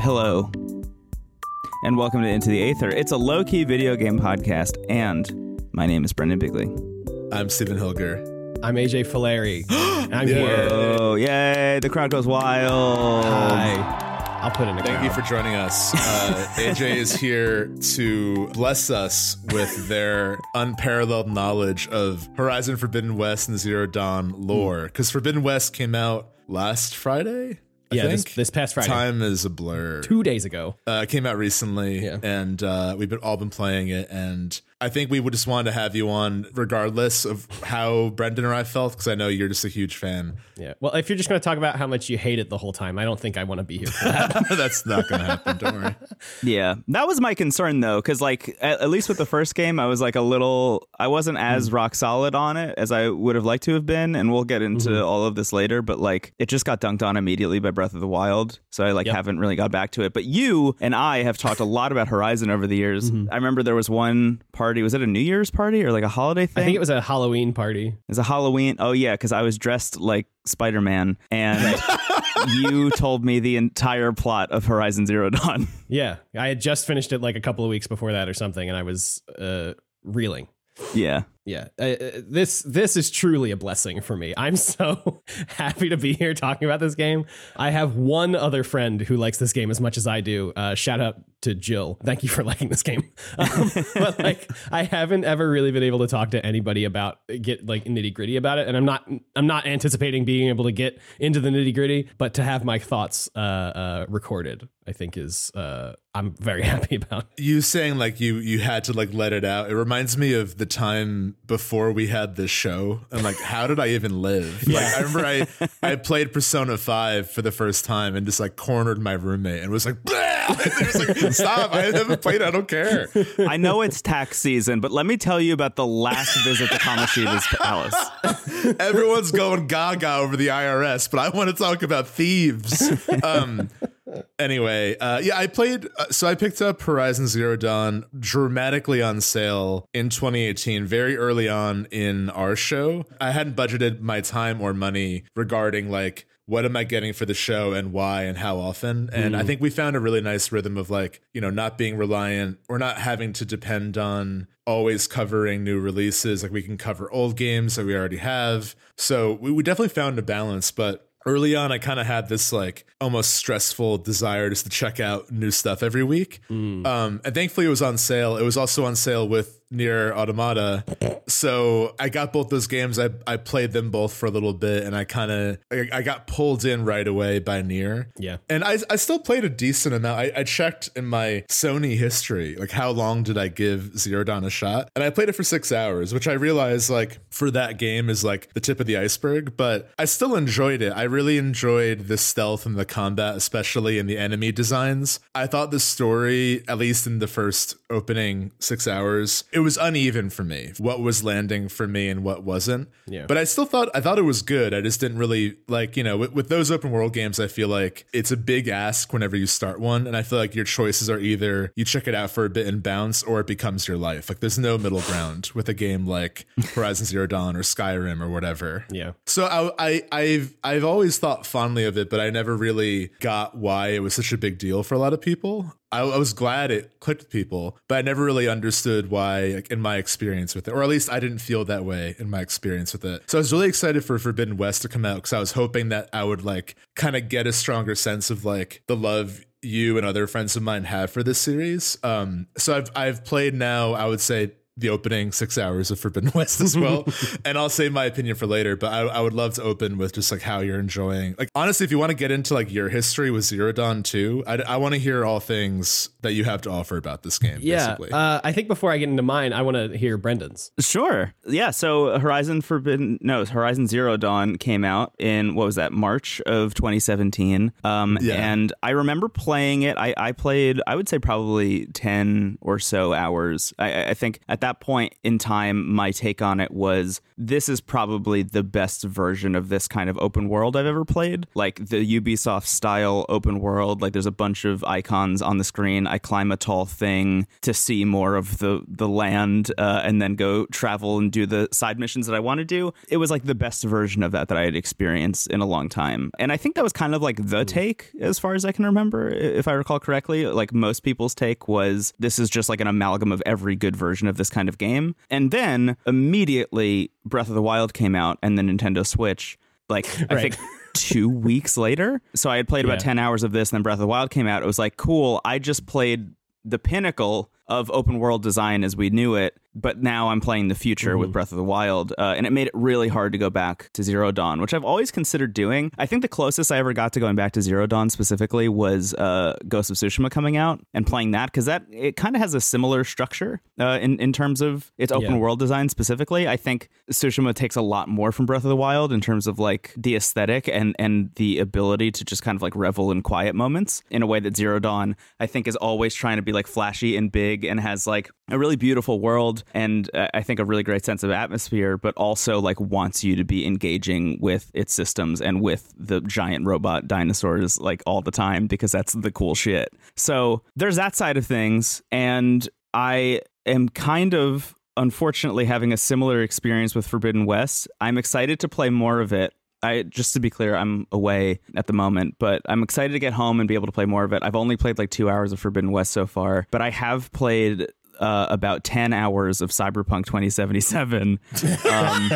Hello, and welcome to Into the Aether. It's a low key video game podcast, and my name is Brendan Bigley. I'm Stephen Hilger. I'm AJ Fileri. I'm Yeah. here. Oh, yay! The crowd goes wild. Hi. I'll put in a Thank crowd. you for joining us. Uh, AJ is here to bless us with their unparalleled knowledge of Horizon Forbidden West and Zero Dawn lore. Because Forbidden West came out last Friday. I yeah, this, think? this past Friday, Time is a blur. two days ago. Uh, it came out recently, Yeah. and uh, we've been, all been playing it. And I think we would just wanted to have you on, regardless of how Brendan or I felt, because I know you're just a huge fan. Yeah. Well, if you're just going to talk about how much you hate it the whole time, I don't think I want to be here for that. That's not going to happen. Don't worry. Yeah, that was my concern though, because like at, at least with the first game, I was like a little, I wasn't as hmm. rock solid on it as I would have liked to have been, and we'll get into mm-hmm. all of this later. But like, it just got dunked on immediately by Breath of the Wild, so I like Yep. haven't really got back to it. But you and I have talked a lot about Horizon over the years. Mm-hmm. I remember there was one party, was it a New Year's party or like a holiday thing? I think it was a Halloween party. It was a Halloween. Oh yeah, because I was dressed like Spider Man, and you told me the entire plot of Horizon Zero Dawn. Yeah. I had just finished it like a couple of weeks before that or something, and I was uh, reeling. yeah. Yeah, uh, uh, this this is truly a blessing for me. I'm so happy to be here talking about this game. I have one other friend who likes this game as much as I do. Uh, shout out to Jill. Thank you for liking this game. Um, but like, I haven't ever really been able to talk to anybody about get like nitty gritty about it, and I'm not I'm not anticipating being able to get into the nitty gritty, but to have my thoughts uh, uh, recorded, I think is uh, I'm very happy about. you saying like you you had to like let it out it reminds me of the time before we had this show and like how did i even live like i remember i i played persona 5 for the first time and just like cornered my roommate and was like "Blah!" it was like stop i haven't played it, i don't care I know it's tax season, but let me tell you about the last visit to Kamoshida's palace. everyone's going gaga over the irs but i want to talk about thieves um Anyway, uh, yeah, I played. Uh, so I picked up Horizon Zero Dawn dramatically on sale in 2018, very early on in our show. I hadn't budgeted my time or money regarding like what am I getting for the show and why and how often. And I think we found a really nice rhythm of like you know not being reliant or not having to depend on always covering new releases. Like we can cover old games that we already have. So we, we definitely found a balance, but early on i kind of had this like almost stressful desire just to check out new stuff every week um and thankfully it was on sale it was also on sale with Nier Automata so i got both those games i i played them both for a little bit and i kind of I, I got pulled in right away by Nier Yeah. and I, I still played a decent amount. I, I checked in my Sony history, like how long did I give Zero Dawn a shot? And I played it for six hours, which I realized like for that game is like the tip of the iceberg, but I still enjoyed it. I really enjoyed the stealth and the combat, especially in the enemy designs. I thought the story, at least in the first opening six hours, it was uneven for me. What was landing for me and what wasn't. Yeah. But I still thought I thought it was good. I just didn't really like, you know, with, with those open world games, I feel like it's a big ask whenever you start one. And I feel like your choices are either you check it out for a bit and bounce or it becomes your life. Like there's no middle ground with a game like Horizon Zero Dawn or Skyrim or whatever. Yeah. So I, I I've I've always thought fondly of it, but I never really got why it was such a big deal for a lot of people. I, I was glad it clicked with people, but I never really understood why, like, in my experience with it, or at least I didn't feel that way in my experience with it. So I was really excited for Forbidden West to come out because I was hoping that I would like kind of get a stronger sense of like the love you and other friends of mine have for this series. Um, so I've I've played now. I would say the opening six hours of Forbidden West as well. and I'll save my opinion for later, but I, I would love to open with just like how you're enjoying. Like, honestly, if you want to get into like your history with Zero Dawn too, I, I want to hear all things that you have to offer about this game, Yeah. basically. Uh, I think before I get into mine, I want to hear Brendan's. Sure. Yeah. So Horizon Forbidden, no, Horizon Zero Dawn came out in what was that March of 2017. Um, Yeah. and I remember playing it. I, I played, I would say probably 10 or so hours. I, I think at that that point in time, my take on it was this is probably the best version of this kind of open world I've ever played. Like the Ubisoft style open world, like there's a bunch of icons on the screen. I climb a tall thing to see more of the the land, uh, and then go travel and do the side missions that I want to do. It was like the best version of that that I had experienced in a long time, and I think that was kind of like the take as far as I can remember, if I recall correctly. Like most people's take was this is just like an amalgam of every good version of this kind of game, and then immediately Breath of the Wild came out, and the Nintendo Switch. Like I think two weeks later. So I had played about 10 hours of this, and then Breath of the Wild came out. It was like, cool, I just played the pinnacle of open world design as we knew it, but now I'm playing the future with Breath of the Wild. Uh, and it made it really hard to go back to Zero Dawn, which I've always considered doing. I think the closest I ever got to going back to Zero Dawn specifically was uh, Ghost of Tsushima coming out and playing that because that it kind of has a similar structure uh, in, in terms of its open Yeah. world design specifically. I think Tsushima takes a lot more from Breath of the Wild in terms of like the aesthetic and and the ability to just kind of like revel in quiet moments in a way that Zero Dawn I think is always trying to be like flashy and big and has like a really beautiful world and uh, I think a really great sense of atmosphere, but also like wants you to be engaging with its systems and with the giant robot dinosaurs like all the time because that's the cool shit. So there's that side of things, and I am kind of unfortunately having a similar experience with Forbidden West. I'm excited to play more of it. I just to be clear, I'm away at the moment, but I'm excited to get home and be able to play more of it. I've only played like two hours of Forbidden West so far, but I have played uh, about 10 hours of Cyberpunk 2077, um,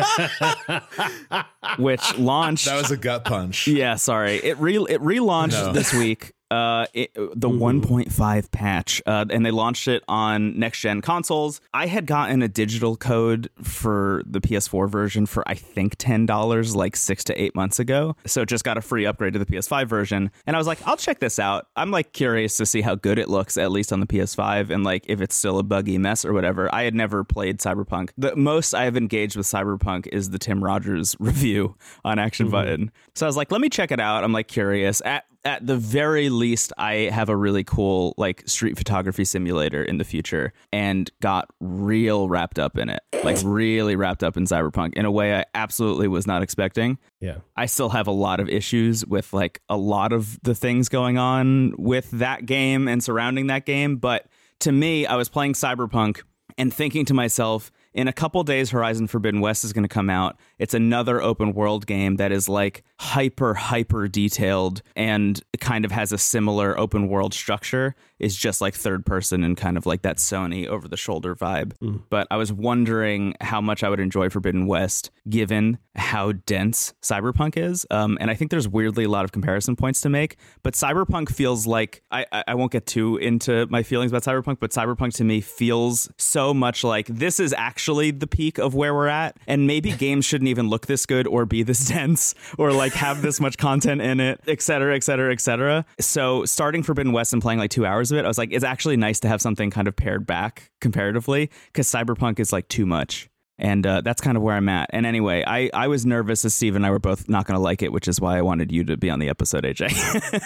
which launched. That was a gut punch. Yeah, sorry. It re it relaunched No. this week. Uh, it, the 1.5 patch, uh, and they launched it on next gen consoles. I had gotten a digital code for the PS4 version for I think ten dollars, like six to eight months ago. So just got a free upgrade to the PS5 version, and I was like, I'll check this out. I'm like curious to see how good it looks, at least on the PS5, and like if it's still a buggy mess or whatever. I had never played Cyberpunk. The most I have engaged with Cyberpunk is the Tim Rogers review on Action Button. So I was like, let me check it out. I'm like curious. At at the very least, I have a really cool like street photography simulator in the future, and got real wrapped up in it, like really wrapped up in Cyberpunk in a way I absolutely was not expecting. Yeah. I still have a lot of issues with like a lot of the things going on with that game and surrounding that game. But to me, I was playing Cyberpunk and thinking to myself, in a couple days, Horizon Forbidden West is going to come out. It's another open world game that is like hyper, hyper detailed and kind of has a similar open world structure. Is just like third person and kind of like that Sony over the shoulder vibe. But I was wondering how much I would enjoy Forbidden West given how dense Cyberpunk is. Um, and I think there's weirdly a lot of comparison points to make. But Cyberpunk feels like I, I, I won't get too into my feelings about Cyberpunk, but Cyberpunk to me feels so much like this is actually the peak of where we're at. And maybe games shouldn't even look this good or be this dense or like have this much content in it, et cetera, et cetera, et cetera. So starting Forbidden West and playing like two hours of it, I was like, it's actually nice to have something kind of pared back comparatively because Cyberpunk is like too much. And uh, that's kind of where I'm at. And anyway, I, I was nervous as Steve and I were both not going to like it, which is why I wanted you to be on the episode, AJ.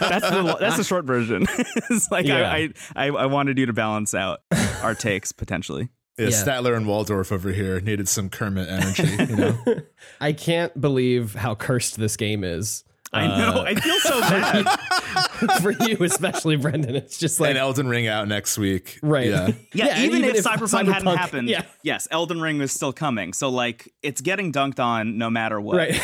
that's the that's the short version. it's like Yeah. I, I I wanted you to balance out our takes potentially. Yeah, Yeah. Statler and Waldorf over here needed some Kermit energy. You know, I can't believe how cursed this game is. I know. Uh, I feel so bad. for you, especially Brendan. It's just like and Elden Ring out next week. right. Yeah. Yeah, and even, if, Cyberpunk, hadn't Cyberpunk- happened, yeah, yes, Elden Ring was still coming. So like, it's getting dunked on no matter what. right.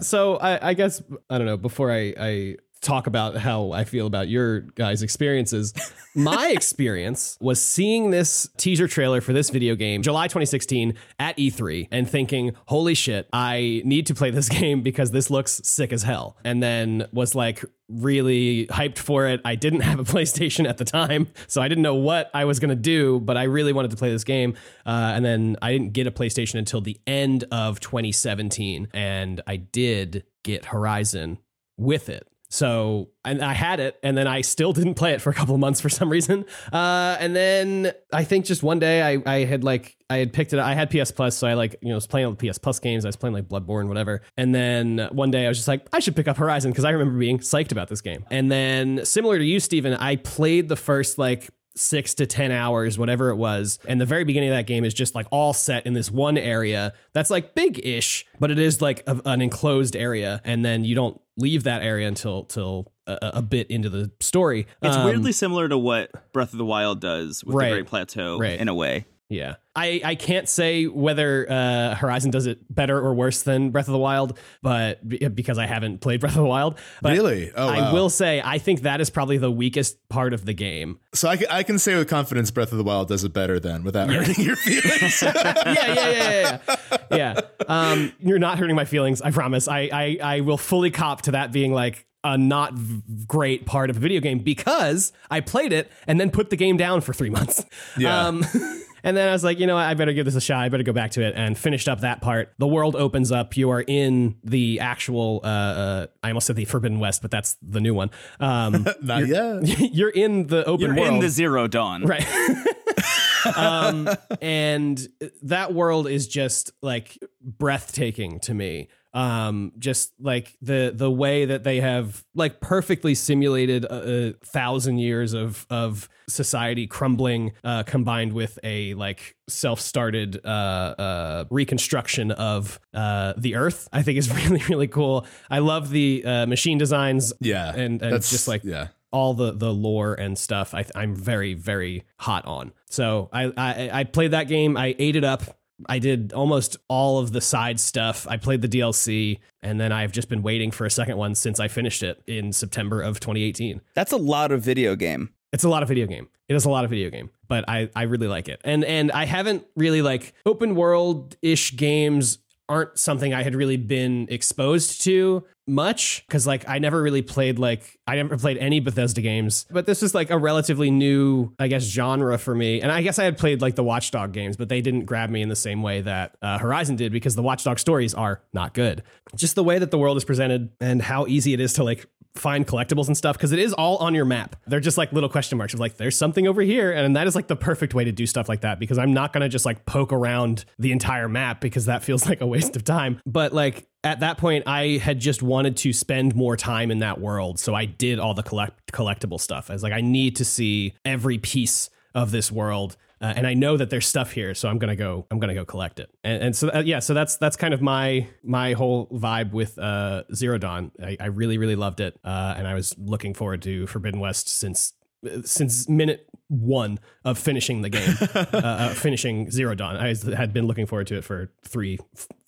so I, I guess I don't know. Before I, I talk about how I feel about your guys' experiences, my experience was seeing this teaser trailer for this video game, July 2016, at E3, and thinking, "Holy shit, I need to play this game because this looks sick as hell." And then was like really hyped for it. I didn't have a PlayStation at the time, so I didn't know what I was going to do, but I really wanted to play this game. Uh, and then I didn't get a PlayStation until the end of 2017, and I did get Horizon with it. So, and I had it, and then I still didn't play it for a couple months for some reason. Uh, and then I think just one day I, I had like, I had picked it up. I had PS Plus, so I like, you know, was playing all the PS Plus games. I was playing like Bloodborne, whatever. And then one day I was just like, I should pick up Horizon because I remember being psyched about this game. And then, similar to you, Steven, I played the first like six to 10 hours, whatever it was. And the very beginning of that game is just like all set in this one area that's like big ish, but it is like a, an enclosed area. And then you don't leave that area until, till a, a bit into the story. It's Um, weirdly similar to what Breath of the Wild does with Right. the Great Plateau Right. in a way. Yeah. I, I can't say whether uh, Horizon does it better or worse than Breath of the Wild, but because I haven't played Breath of the Wild. But Really? Oh, I wow. will say I think that is probably the weakest part of the game. So I can, I can say with confidence, Breath of the Wild does it better than without hurting your feelings. yeah, yeah, yeah, yeah, yeah. yeah. Um, you're not hurting my feelings. I promise. I, I, I will fully cop to that being like a not v- great part of a video game because I played it and then put the game down for three months. Yeah. Um, and then I was like, you know what? I better give this a shot. I better go back to it and finished up that part. The world opens up. You are in the actual, uh, uh, I almost said the Forbidden West, but that's the new one. Um, Not yet. you're in the open You're world. in the Zero Dawn. Right. um, and that world is just like breathtaking to me. Um, just like the the way that they have like perfectly simulated a, a thousand years of of society crumbling, uh, combined with a like self started uh, uh, reconstruction of uh, the Earth. I think is really really cool. I love the uh, machine designs. Yeah. and and That's just like yeah. all the the lore and stuff I, i'm very very hot on so I, I i played that game i ate it up i did almost all of the side stuff. I played the dlc and then i've just been waiting for a second one since i finished it in september of 2018 That's a lot of video game. it's a lot of video game. It is a lot of video game but i i really like it. And and i haven't really like open world ish games aren't something i had really been exposed to much because like i never really played like i never played any bethesda games but this is like a relatively new i guess genre for me. And i guess i had played like the Watch Dogs games but they didn't grab me in the same way that uh, horizon did because the Watch Dogs stories are not good. Just the way that the world is presented and how easy it is to like find collectibles and stuff because it is all on your map. They're just like little question marks of like, there's something over here. And that is like the perfect way to do stuff like that because I'm not going to just like poke around the entire map because that feels like a waste of time. But like at that point, I had just wanted to spend more time in that world. So I did all the collect- collectible stuff. I was like, I need to see every piece of this world. Uh, and I know that there's stuff here, so I'm gonna go. I'm gonna go collect it. And, and so uh, yeah, so that's that's kind of my my whole vibe with uh, Zero Dawn. I, I really really loved it, uh, and I was looking forward to Forbidden West since since minute one of finishing the game, uh, uh, finishing Zero Dawn. I had been looking forward to it for three,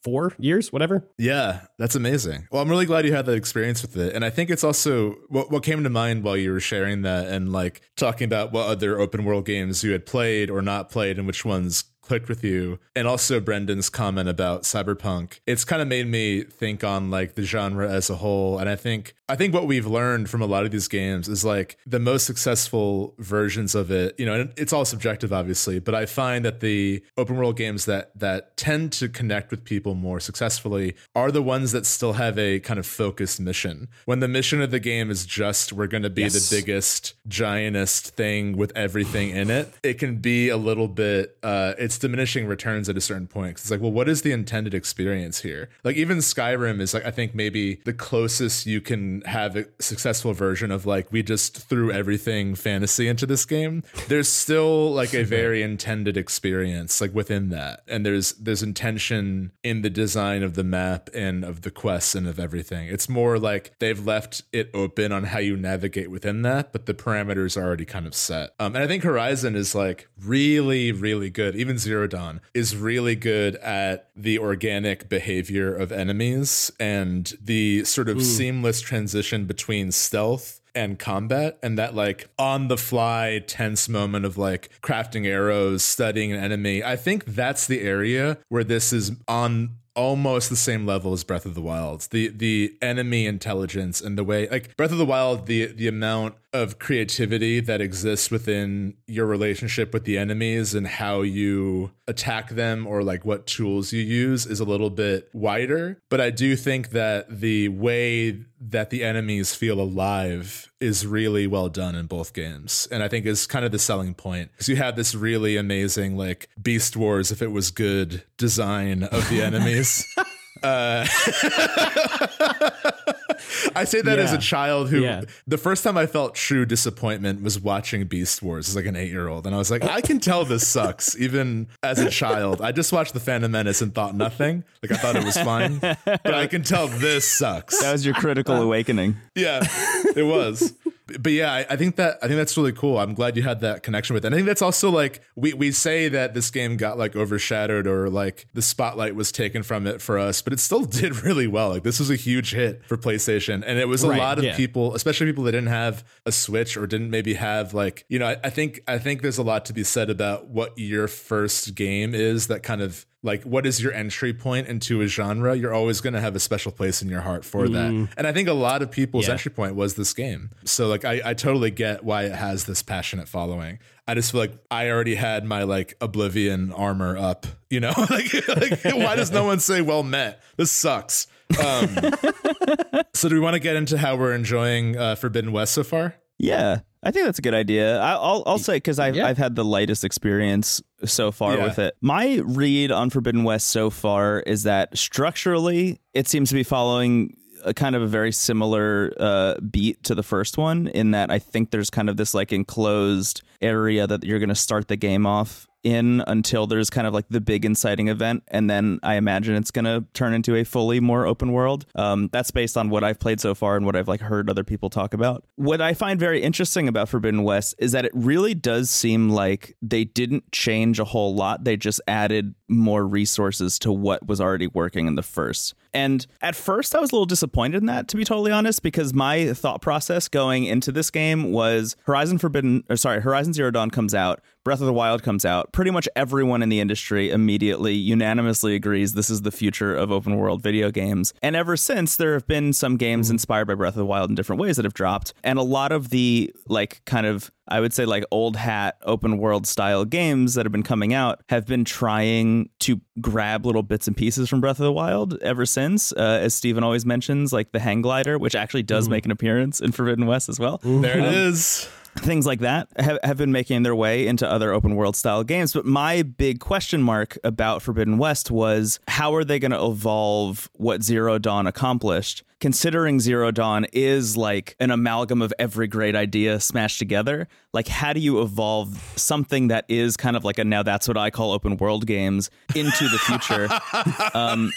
four years, whatever. Yeah, that's amazing. Well, I'm really glad you had that experience with it. And I think it's also what, what came to mind while you were sharing that and like talking about what other open world games you had played or not played and which ones clicked with you. And also Brendan's comment about cyberpunk. It's kind of made me think on like the genre as a whole. And I think I think what we've learned from a lot of these games is like the most successful versions of it, you know, and it's all subjective obviously, but I find that the open world games that that tend to connect with people more successfully are the ones that still have a kind of focused mission. When the mission of the game is just we're going to be Yes. the biggest giantest thing with everything in it, it can be a little bit uh it's diminishing returns at a certain point. It's like, well, what is the intended experience here? Like even Skyrim is like I think maybe the closest you can have a successful version of like we just threw everything fantasy into this game. There's still like a very intended experience like within that. And there's there's intention in the design of the map and of the quests and of everything. It's more like they've left it open on how you navigate within that, but the parameters are already kind of set. Um, and I think Horizon is like really, really good. Even Zero Dawn is really good at the organic behavior of enemies and the sort of seamless transition between stealth and combat and that like on the fly tense moment of like crafting arrows studying an enemy. I think that's the area where this is on almost the same level as breath of the wild. The the enemy intelligence and the way like breath of the wild the the amount of creativity that exists within your relationship with the enemies and how you attack them or like what tools you use is a little bit wider. But i do think that the way that the enemies feel alive is really well done in both games. And i think is kind of the selling point. Because you have this really amazing like beast wars if it was good design of the enemies. Uh I say that as a child who Yeah. the first time I felt true disappointment was watching Beast Wars as like an eight year old. And I was like, I can tell this sucks, even as a child. I just watched The Phantom Menace and thought nothing. Like I thought it was fine. But I can tell this sucks. That was your critical uh, awakening. Yeah, it was. But yeah, I, I think that I think that's really cool. I'm glad you had that connection with it. And I think that's also like we we say that this game got like overshadowed or like the spotlight was taken from it for us, but it still did really well. Like this was a huge hit for PlayStation, and it was a Right, lot of yeah. people, especially people that didn't have a Switch or didn't maybe have like you know. I, I think I think there's a lot to be said about what your first game is that kind of like what is your entry point into a genre? You're always going to have a special place in your heart for that. And i think a lot of people's Yeah. entry point was this game. So like I, I totally get why it has this passionate following. I just feel like i already had my like oblivion armor up you know? Like, like why does no one say well met this sucks. Um so do we want to get into how we're enjoying uh, forbidden west so far? Yeah, I think that's a good idea. I, I'll I'll say because I've Yeah. I've had the lightest experience so far Yeah. with it. My read on Forbidden West so far is that structurally it seems to be following a kind of a very similar uh, beat to the first one in that I think there's kind of this like enclosed area that you're going to start the game off in until there's kind of like the big inciting event and then i imagine it's going to turn into a fully more open world. Um, that's based on what i've played so far and what i've like heard other people talk about. What i find very interesting about forbidden west is that it really does seem like they didn't change a whole lot. They just added more resources to what was already working in the first and at first i was a little disappointed in that to be totally honest because my thought process going into this game was horizon forbidden or sorry horizon zero dawn comes out Breath of the Wild comes out, pretty much everyone in the industry immediately unanimously agrees this is the future of open world video games. And ever since, there have been some games mm-hmm. inspired by Breath of the Wild in different ways that have dropped. And a lot of the, like, kind of, I would say, like, old hat open world style games that have been coming out have been trying to grab little bits and pieces from Breath of the Wild ever since. Uh, as Steven always mentions, like the hang glider, which actually does make an appearance in Forbidden West as well. There it is things like that have, have been making their way into other open world style games. But my big question mark about Forbidden West was how are they going to evolve what Zero Dawn accomplished? Considering Zero Dawn is like an amalgam of every great idea smashed together, like how do you evolve something that is kind of like a now that's what I call open world games into the future? um,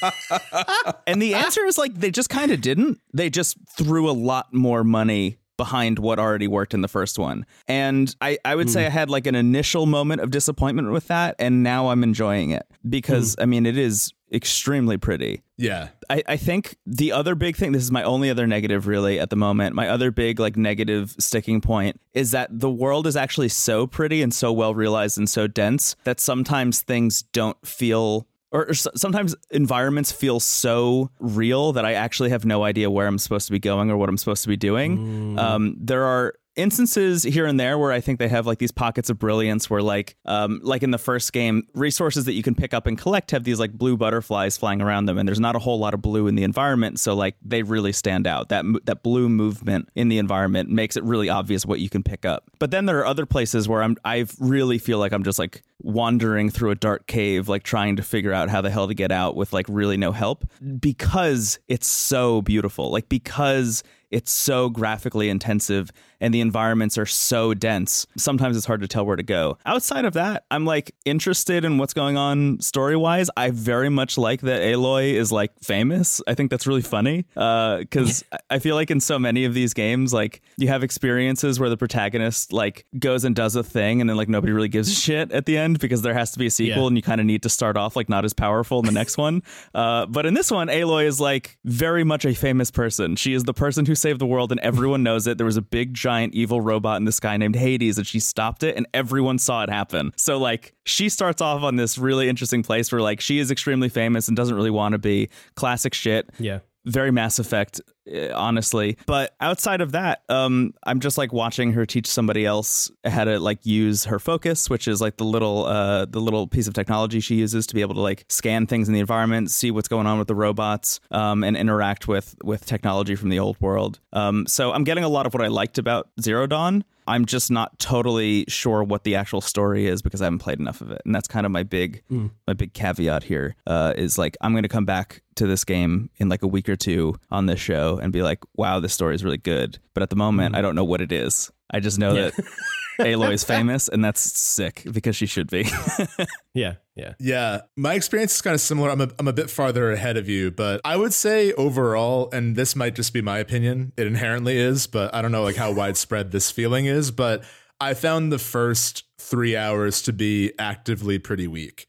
and the answer is like they just kind of didn't. They just threw a lot more money behind what already worked in the first one. And I, I would say hmm. I had like an initial moment of disappointment with that, and now I'm enjoying it because hmm. I mean, it is extremely pretty. yeah I, I think the other big thing, this is my only other negative really at the moment. My other big like negative sticking point is that the world is actually so pretty and so well realized and so dense that sometimes things don't feel or, or sometimes environments feel so real that I actually have no idea where I'm supposed to be going or what I'm supposed to be doing. Um, there are instances here and there where I think they have like these pockets of brilliance where like um like in the first game resources that you can pick up and collect have these like blue butterflies flying around them and there's not a whole lot of blue in the environment so like they really stand out. That that blue movement in the environment makes it really obvious what you can pick up. But then there are other places where I'm I really feel like I'm just like wandering through a dark cave like trying to figure out how the hell to get out with like really no help because it's so beautiful. Like because it's so graphically intensive and the environments are so dense. Sometimes it's hard to tell where to go. Outside of that, I'm like interested in what's going on story wise. I very much like that Aloy is like famous. I think that's really funny because I feel like in so many of these games, like you have experiences where the protagonist like goes and does a thing and then like nobody really gives a shit at the end because there has to be a sequel Yeah. and you kind of need to start off like not as powerful in the next one. Uh, but in this one, Aloy is like very much a famous person. She is the person who saved the world and everyone knows it. There was a big giant evil robot in the sky named Hades and she stopped it and everyone saw it happen. So like she starts off on this really interesting place where like she is extremely famous and doesn't really want to be. Classic shit Yeah. Very Mass Effect, eh, honestly. But outside of that, um, I'm just like watching her teach somebody else how to like use her focus, which is like the little uh, the little piece of technology she uses to be able to like scan things in the environment, see what's going on with the robots, um, and interact with with technology from the old world. Um, so I'm getting a lot of what I liked about Zero Dawn. I'm just not totally sure what the actual story is because I haven't played enough of it, and that's kind of my big my big caveat here. Uh, is like I'm going to come back to this game in like a week or two on this show and be like, wow, this story is really good. But at the moment, I don't know what it is. I just know that Aloy is famous, and that's sick because she should be. Yeah, yeah. Yeah, my experience is kind of similar. I'm a, I'm a bit farther ahead of you, but I would say overall, and this might just be my opinion, it inherently is, but I don't know like how widespread this feeling is, but I found the first three hours to be actively pretty weak.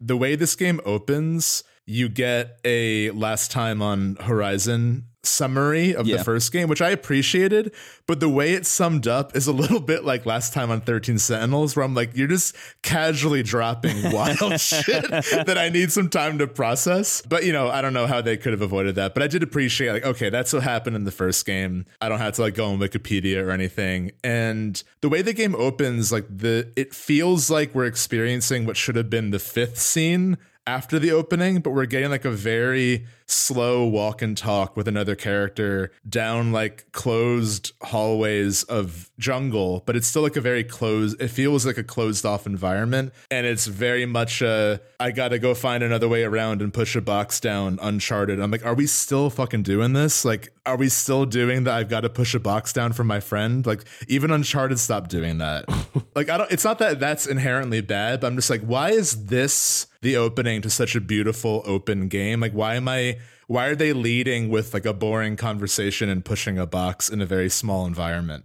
The way this game opens, you get a last time on Horizon summary of Yeah. the first game, which I appreciated, but the way it's summed up is a little bit like last time on 13 Sentinels, where I'm like, you're just casually dropping wild shit that I need some time to process. But you know, I don't know how they could have avoided that. But I did appreciate like, okay, that's what happened in the first game. I don't have to like go on Wikipedia or anything. And the way the game opens, like the it feels like we're experiencing what should have been the fifth scene after the opening, but we're getting like a very slow walk and talk with another character down like closed hallways of jungle, but it's still like a very closed, it feels like a closed off environment. And it's very much a, I gotta go find another way around and push a box down uncharted. I'm like, are we still fucking doing this? Like, are we still doing that? I've got to push a box down for my friend. Like, even Uncharted stopped doing that. like, I don't, it's not that that's inherently bad, but I'm just like, why is this the opening to such a beautiful open game? Like, why am I, why are they leading with like a boring conversation and pushing a box in a very small environment?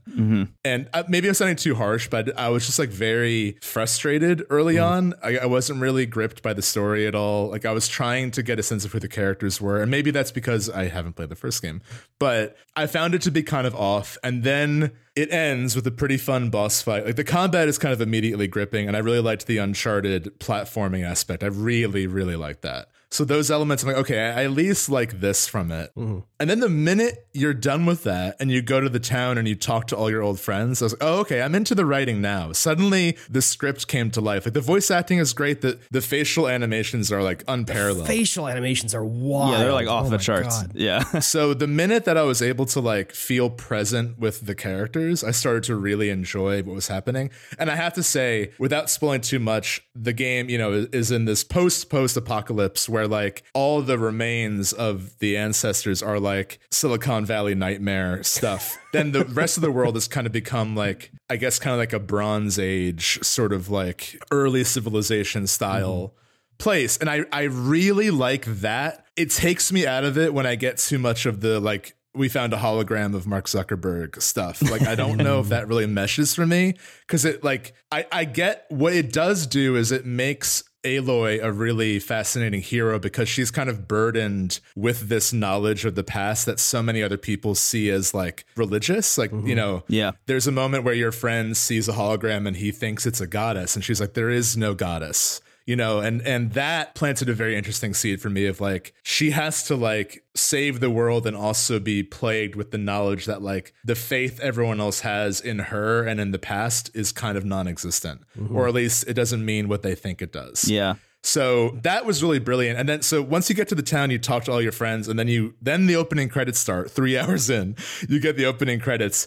And uh, maybe I'm sounding too harsh, but I was just like very frustrated early on. I, I wasn't really gripped by the story at all. Like I was trying to get a sense of who the characters were, and maybe that's because I haven't played the first game. But I found it to be kind of off, and then it ends with a pretty fun boss fight. Like the combat is kind of immediately gripping, and I really liked the Uncharted platforming aspect. I really, really liked that. So those elements, I'm like, okay, I at least like this from it. Mm-hmm. And then the minute you're done with that and you go to the town and you talk to all your old friends, I was like, oh, okay, I'm into the writing now. Suddenly the script came to life. Like the voice acting is great. The the facial animations are like unparalleled. Facial animations are wild. yeah, they're like off Oh the charts. God. Yeah. so the minute that I was able to like feel present with the characters, I started to really enjoy what was happening. And I have to say, without spoiling too much, the game, you know, is- is in this post post apocalypse where like all the remains of the ancestors are like Silicon Valley nightmare stuff. then the rest of the world has kind of become like I guess kind of like a Bronze Age sort of like early civilization style mm-hmm. place and I I really like that. It takes me out of it when I get too much of the like we found a hologram of Mark Zuckerberg stuff. Like I don't know if that really meshes for me cuz it like I I get what it does do is it makes Aloy a really fascinating hero because she's kind of burdened with this knowledge of the past that so many other people see as like religious. Like, you mm-hmm. know, Yeah. there's a moment where your friend sees a hologram and he thinks it's a goddess and she's like there is no goddess you know and and that planted a very interesting seed for me of like she has to like save the world and also be plagued with the knowledge that like the faith everyone else has in her and in the past is kind of non-existent mm-hmm. or at least it doesn't mean what they think it does Yeah. so that was really brilliant. And then so once you get to the town, you talk to all your friends, and then you then the opening credits start. Three hours in, you get the opening credits.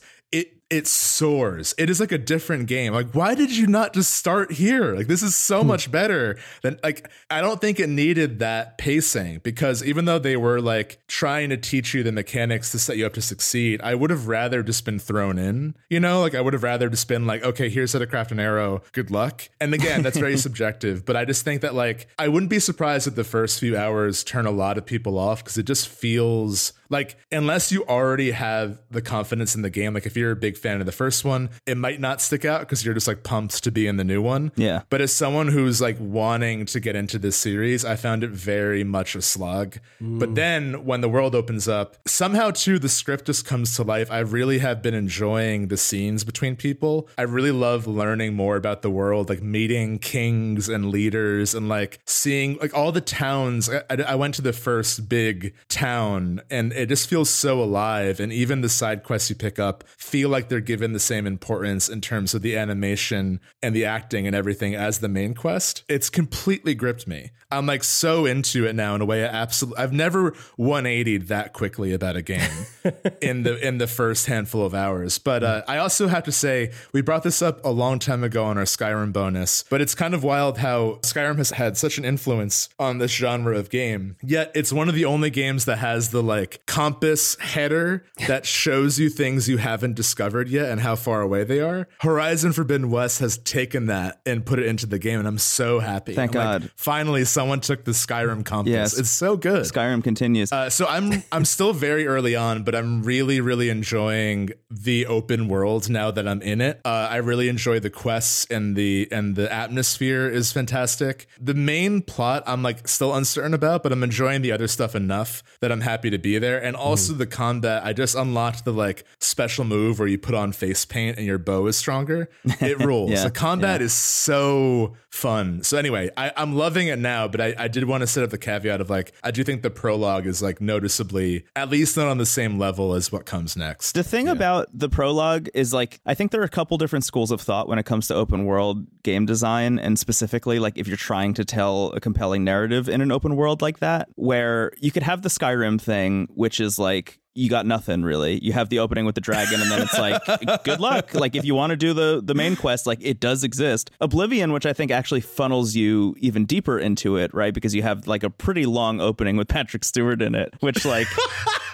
It soars. It is like a different game. Like, why did you not just start here? Like, this is so hmm. much better than like I don't think it needed that pacing because even though they were like trying to teach you the mechanics to set you up to succeed, I would have rather just been thrown in. You know, like I would have rather just been like, okay, here's how to craft an arrow. Good luck. And again, that's very subjective, but I just think that like I wouldn't be surprised if the first few hours turn a lot of people off because it just feels like unless you already have the confidence in the game, like if you're a big fan of the first one, it might not stick out because you're just like pumped to be in the new one. Yeah. But as someone who's like wanting to get into this series, I found it very much a slog. But then when the world opens up, somehow too, the script just comes to life. I really have been enjoying the scenes between people. I really love learning more about the world, like meeting kings and leaders and like seeing like all the towns. I, I went to the first big town and it just feels so alive. And even the side quests you pick up feel like they're given the same importance in terms of the animation and the acting and everything as the main quest. It's completely gripped me. I'm like so into it now in a way I absolutely I've never 180'd that quickly about a game in the in the first handful of hours. But uh, I also have to say we brought this up a long time ago on our Skyrim bonus, but it's kind of wild how Skyrim has had such an influence on this genre of game. Yet it's one of the only games that has the like compass header that shows you things you haven't discovered yet and how far away they are. Horizon Forbidden West has taken that and put it into the game, and I'm so happy. Thank I'm like, God. finally, someone took the Skyrim compass. Yes. It's so good. Skyrim continues. Uh, so I'm I'm still very early on, but I'm really really enjoying the open world now that I'm in it. Uh, I really enjoy the quests and the and the atmosphere is fantastic. The main plot I'm like still uncertain about, but I'm enjoying the other stuff enough that I'm happy to be there. And also the combat, I just unlocked the like special move where you put on face paint and your bow is stronger. It rules. Yeah, the combat is so fun. So anyway, I, I'm loving it now, but I, I did want to set up the caveat of like I do think the prologue is like noticeably at least not on the same level as what comes next. The thing about the prologue is like I think there are a couple different schools of thought when it comes to open world game design and specifically like if you're trying to tell a compelling narrative in an open world like that where you could have the Skyrim thing which is like you got nothing really. You have the opening with the dragon, and then it's like, good luck. Like if you want to do the the main quest, like it does exist. Oblivion, which I think actually funnels you even deeper into it, right? Because you have like a pretty long opening with Patrick Stewart in it, which like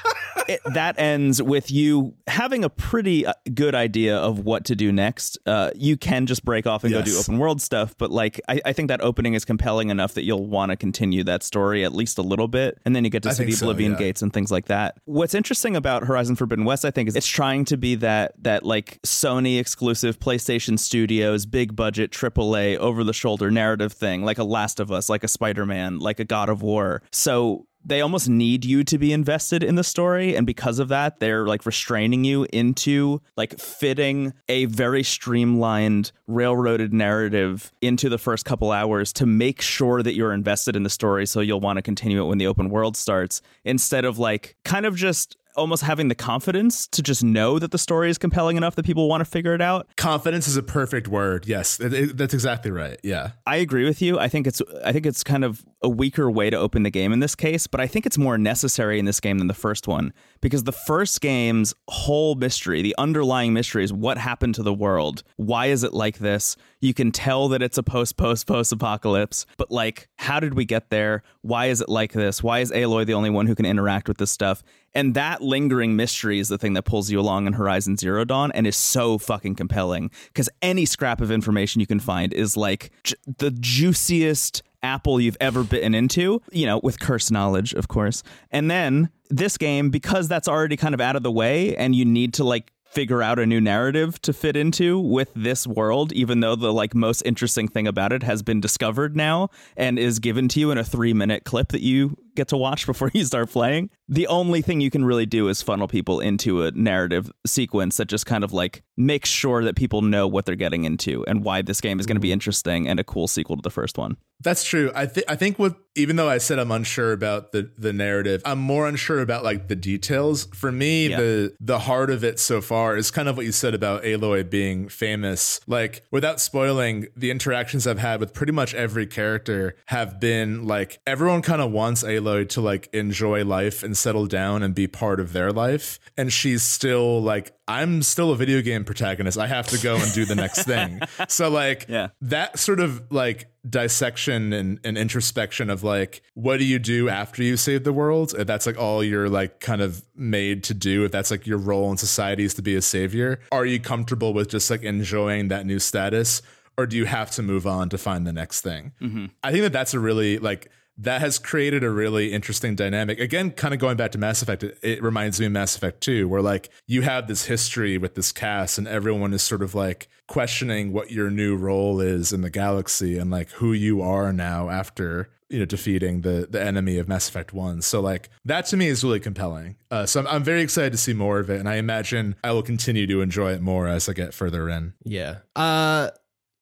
it, that ends with you having a pretty uh, good idea of what to do next. Uh, you can just break off and go do open world stuff, but like I, I think that opening is compelling enough that you'll want to continue that story at least a little bit, and then you get to I see the so, Oblivion yeah. gates and things like that. What's interesting about Horizon Forbidden West, I think, is it's trying to be that that like Sony exclusive PlayStation Studios big budget AAA over the shoulder narrative thing, like a Last of Us, like a Spider Man, like a God of War. So they almost need you to be invested in the story and because of that they're like restraining you into like fitting a very streamlined railroaded narrative into the first couple hours to make sure that you're invested in the story so you'll want to continue it when the open world starts instead of like kind of just almost having the confidence to just know that the story is compelling enough that people want to figure it out Confidence is a perfect word. Yes, that's exactly right. Yeah. I agree with you. I think it's I think it's kind of a weaker way to open the game in this case, but I think it's more necessary in this game than the first one because the first game's whole mystery, the underlying mystery is what happened to the world. Why is it like this? You can tell that it's a post post post apocalypse, but like how did we get there? Why is it like this? Why is Aloy the only one who can interact with this stuff? And that lingering mystery is the thing that pulls you along in Horizon Zero Dawn and is so fucking compelling because any scrap of information you can find is like the juiciest apple you've ever bitten into, you know, with curse knowledge, of course. And then this game, because that's already kind of out of the way and you need to like figure out a new narrative to fit into with this world even though the like most interesting thing about it has been discovered now and is given to you in a 3 minute clip that you get to watch before you start playing the only thing you can really do is funnel people into a narrative sequence that just kind of like makes sure that people know what they're getting into and why this game is going to be mm-hmm. interesting and a cool sequel to the first one That's true. I think I think what even though I said I'm unsure about the the narrative, I'm more unsure about like the details. For me, Yeah. the the heart of it so far is kind of what you said about Aloy being famous. Like without spoiling, the interactions I've had with pretty much every character have been like everyone kind of wants Aloy to like enjoy life and settle down and be part of their life, and she's still like I'm still a video game protagonist. I have to go and do the next thing. So like Yeah. that sort of like dissection and, and introspection of like what do you do after you save the world if that's like all you're like kind of made to do if that's like your role in society is to be a savior are you comfortable with just like enjoying that new status or do you have to move on to find the next thing mm-hmm. i think that that's a really like that has created a really interesting dynamic. Again, kind of going back to Mass Effect, it, it reminds me of Mass Effect 2, where like you have this history with this cast and everyone is sort of like questioning what your new role is in the galaxy and like who you are now after you know defeating the the enemy of Mass Effect 1. So like that to me is really compelling. Uh, so I'm, I'm very excited to see more of it and I imagine I will continue to enjoy it more as I get further in. Yeah. Uh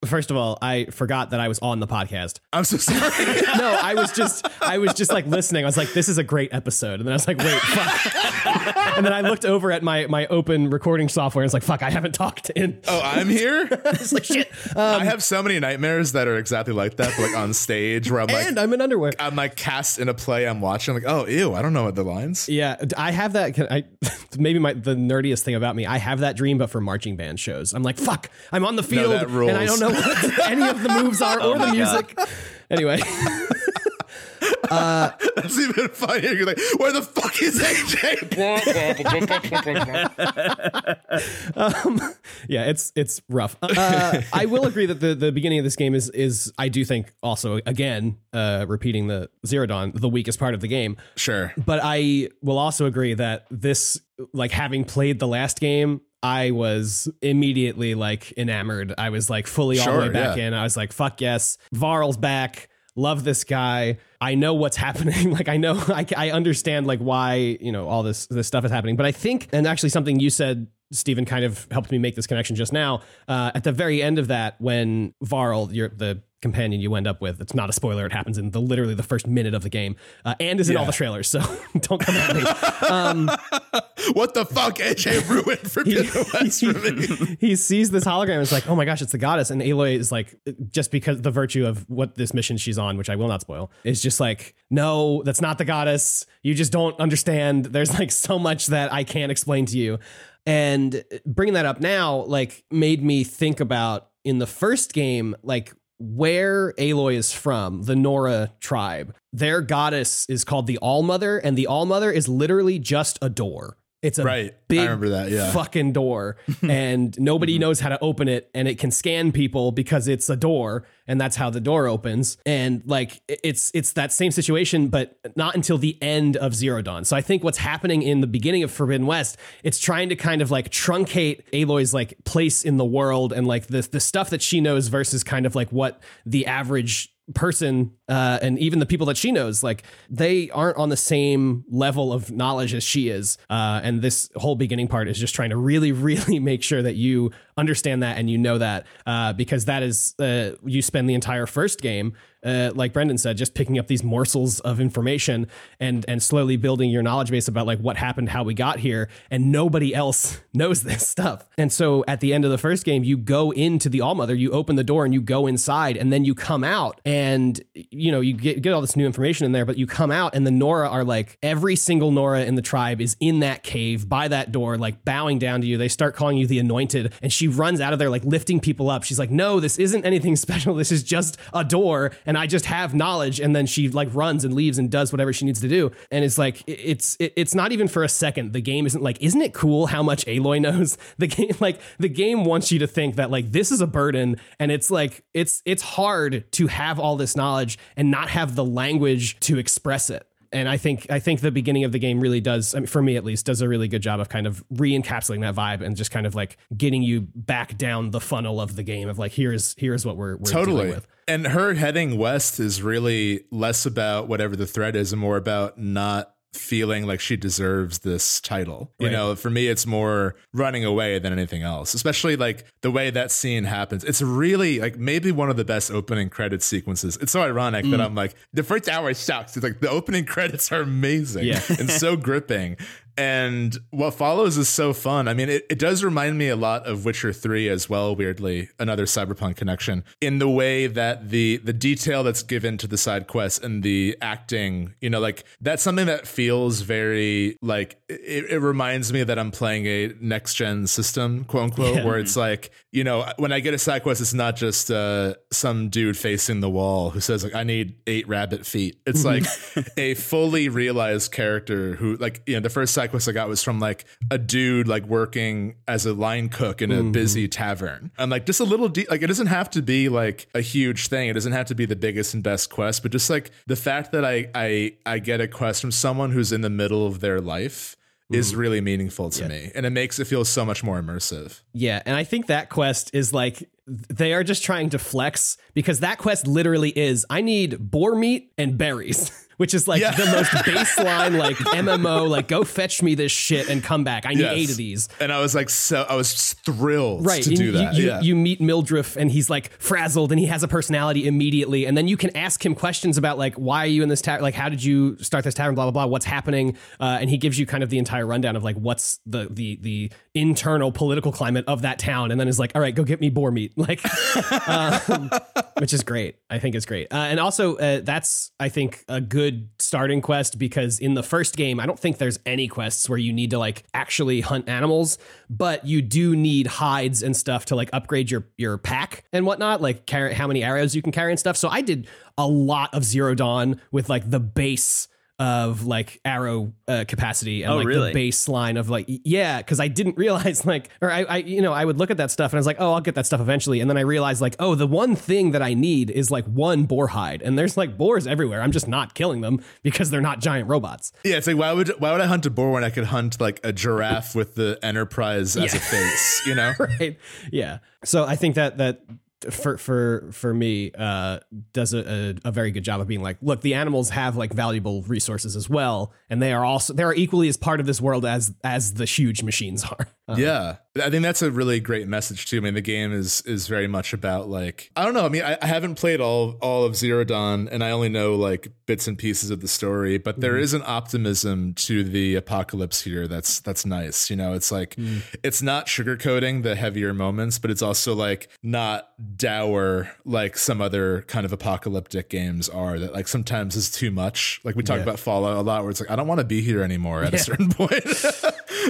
first of all, I forgot that I was on the podcast. I'm so sorry. No, I was just I was just like listening. I was like, this is a great episode. And then I was like, wait, fuck. and then I looked over at my my open recording software and was like, fuck, I haven't talked in. oh, I'm here. It's like shit. I um, have so many nightmares that are exactly like that, but, like on stage where I'm like and I'm in underwear. I'm like cast in a play I'm watching. I'm like, oh, ew, I don't know what the lines. Yeah, I have that. can I maybe my the nerdiest thing about me. I have that dream, but for marching band shows. I'm like, fuck, I'm on the field that and I rules. don't know what any of the moves are oh or the music. Anyway, That's even funnier. You're like, where the fuck is AJ? um, yeah, it's it's rough. Uh, I will agree that the, the beginning of this game is is I do think also again uh, repeating the Zero Dawn the weakest part of the game. sure. But I will also agree that this like having played the last game. I was immediately like enamored. I was like fully all the way back yeah. in. I was like, fuck yes, Varl's back. Love this guy. I know what's happening. Like I know I, I understand like why you know all this this stuff is happening. But I think and actually something you said, Stephen, kind of helped me make this connection just now. Uh, at the very end of that, when Varl, you're the companion you end up with, it's not a spoiler. It happens in the literally the first minute of the game, uh, and is in all the trailers. So don't come at me. Um, What the fuck? AJ ruined Forbidden West for me. he sees this hologram and is like, oh my gosh, it's the goddess. And Aloy is like, just because the virtue of what this mission she's on, which I will not spoil, is just like, no, that's not the goddess. You just don't understand. There's like so much that I can't explain to you. And bringing that up now, like, made me think about in the first game, like, where Aloy is from, the Nora tribe. Their goddess is called the All Mother, and the All Mother is literally just a door. It's a Right. I big remember that, yeah. fucking door, and nobody mm-hmm. knows how to open it, and it can scan people because it's a door, and that's how the door opens. And like it's it's that same situation, but not until the end of Zero Dawn. So I think what's happening in the beginning of Forbidden West, it's trying to kind of like truncate Aloy's like place in the world and like the the stuff that she knows versus kind of like what the average person uh, and even the people that she knows like they aren't on the same level of knowledge as she is. Uh, and this whole beginning part is just trying to really really make sure that you understand that and you know that uh, because that is uh, you spend the entire first game uh, like Brendan said, just picking up these morsels of information and and slowly building your knowledge base about like what happened, how we got here, and nobody else knows this stuff. And so at the end of the first game, you go into the All Mother, you open the door and you go inside, and then you come out, and you know you get get all this new information in there, but you come out, and the Nora are like every single Nora in the tribe is in that cave by that door, like bowing down to you. They start calling you the Anointed, and she runs out of there like lifting people up. She's like, "No, this isn't anything special. This is just a door." And I just have knowledge. And then she like runs and leaves and does whatever she needs to do. And it's like it's it's not even for a second. The game isn't like, isn't it cool how much Aloy knows? The game like the game wants you to think that like this is a burden, and it's like it's it's hard to have all this knowledge and not have the language to express it. And I think I think the beginning of the game really does, I mean, for me at least, does a really good job of kind of re-encapsulating that vibe and just kind of like getting you back down the funnel of the game of like here's here's what we're, we're dealing Totally. with. And her heading west is really less about whatever the threat is and more about not feeling like she deserves this title. You Right. know, for me it's more running away than anything else. Especially like the way that scene happens. It's really like maybe one of the best opening credit sequences. It's so ironic Mm. that I'm like the first hour sucks. It's like the opening credits are amazing Yeah. and so gripping. And what follows is so fun. I mean, it, it does remind me a lot of Witcher 3 as well, weirdly, another cyberpunk connection, in the way that the the detail that's given to the side quests and the acting, you know, like that's something that feels very like it, it reminds me that I'm playing a next gen system, quote unquote, Yeah. where it's like, you know, when I get a side quest, it's not just uh, some dude facing the wall who says, like, I need eight rabbit feet. It's like a fully realized character who, like, you know, the first side quest I got was from like a dude like working as a line cook in a mm-hmm. busy tavern. And like just a little de- like it doesn't have to be like a huge thing. It doesn't have to be the biggest and best quest, but just like the fact that I I I get a quest from someone who's in the middle of their life is mm-hmm. really meaningful to me. And it makes it feel so much more immersive. Yeah, and I think that quest is like they are just trying to flex because that quest literally is I need boar meat and berries, which is like Yeah. the most baseline like MMO like go fetch me this shit and come back. I need Yes. eight of these. And I was like so I was thrilled Right, to and do you, that. You, yeah. you meet Mildriff, and he's like frazzled, and he has a personality immediately. And then you can ask him questions about like why are you in this tavern? Like how did you start this tavern? Blah blah blah. What's happening? Uh, and he gives you kind of the entire rundown of like what's the the the internal political climate of that town. And then is like, all right, go get me boar meat. Like, um, which is great. I think it's great. Uh, and also, uh, that's, I think, a good starting quest because in the first game, I don't think there's any quests where you need to like actually hunt animals, but you do need hides and stuff to like upgrade your, your pack and whatnot, like carry, how many arrows you can carry and stuff. So I did a lot of Zero Dawn with like the base of like arrow uh, capacity and Oh, like really? the baseline of like yeah because i didn't realize like or I, I you know i would look at that stuff and i was like oh i'll get that stuff eventually and then i realized like oh the one thing that i need is like one boar hide and there's like boars everywhere i'm just not killing them because they're not giant robots Yeah, it's like why would why would I hunt a boar when I could hunt like a giraffe with the Enterprise as a face? You know? right yeah so i think that that for for for me uh does a, a, a very good job of being like look the animals have like valuable resources as well and they are also they are equally as part of this world as as the huge machines are Uh, Yeah, I think that's a really great message too. I mean, the game is is very much about like I don't know. I mean, I, I haven't played all all of Zero Dawn, and I only know like bits and pieces of the story. But there is an optimism to the apocalypse here. That's that's nice. You know, it's like it's not sugarcoating the heavier moments, but it's also like not dour like some other kind of apocalyptic games are. That like sometimes is too much. Like we talk Yeah. about Fallout a lot, where it's like I don't want to be here anymore at a certain point.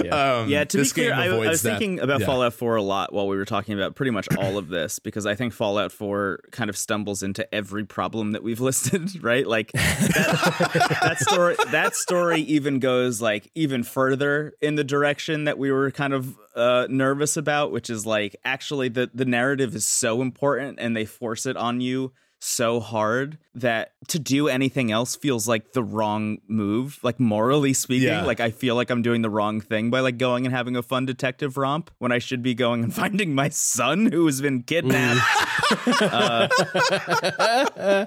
Um, Yeah, to be clear, I, I was that. thinking about Yeah. Fallout 4 a lot while we were talking about pretty much all of this because I think Fallout 4 kind of stumbles into every problem that we've listed, right? Like that, that story that story even goes like even further in the direction that we were kind of uh, nervous about, which is like actually the the narrative is so important and they force it on you so hard that to do anything else feels like the wrong move like morally speaking Yeah. like i feel like i'm doing the wrong thing by like going and having a fun detective romp when i should be going and finding my son who has been kidnapped Uh,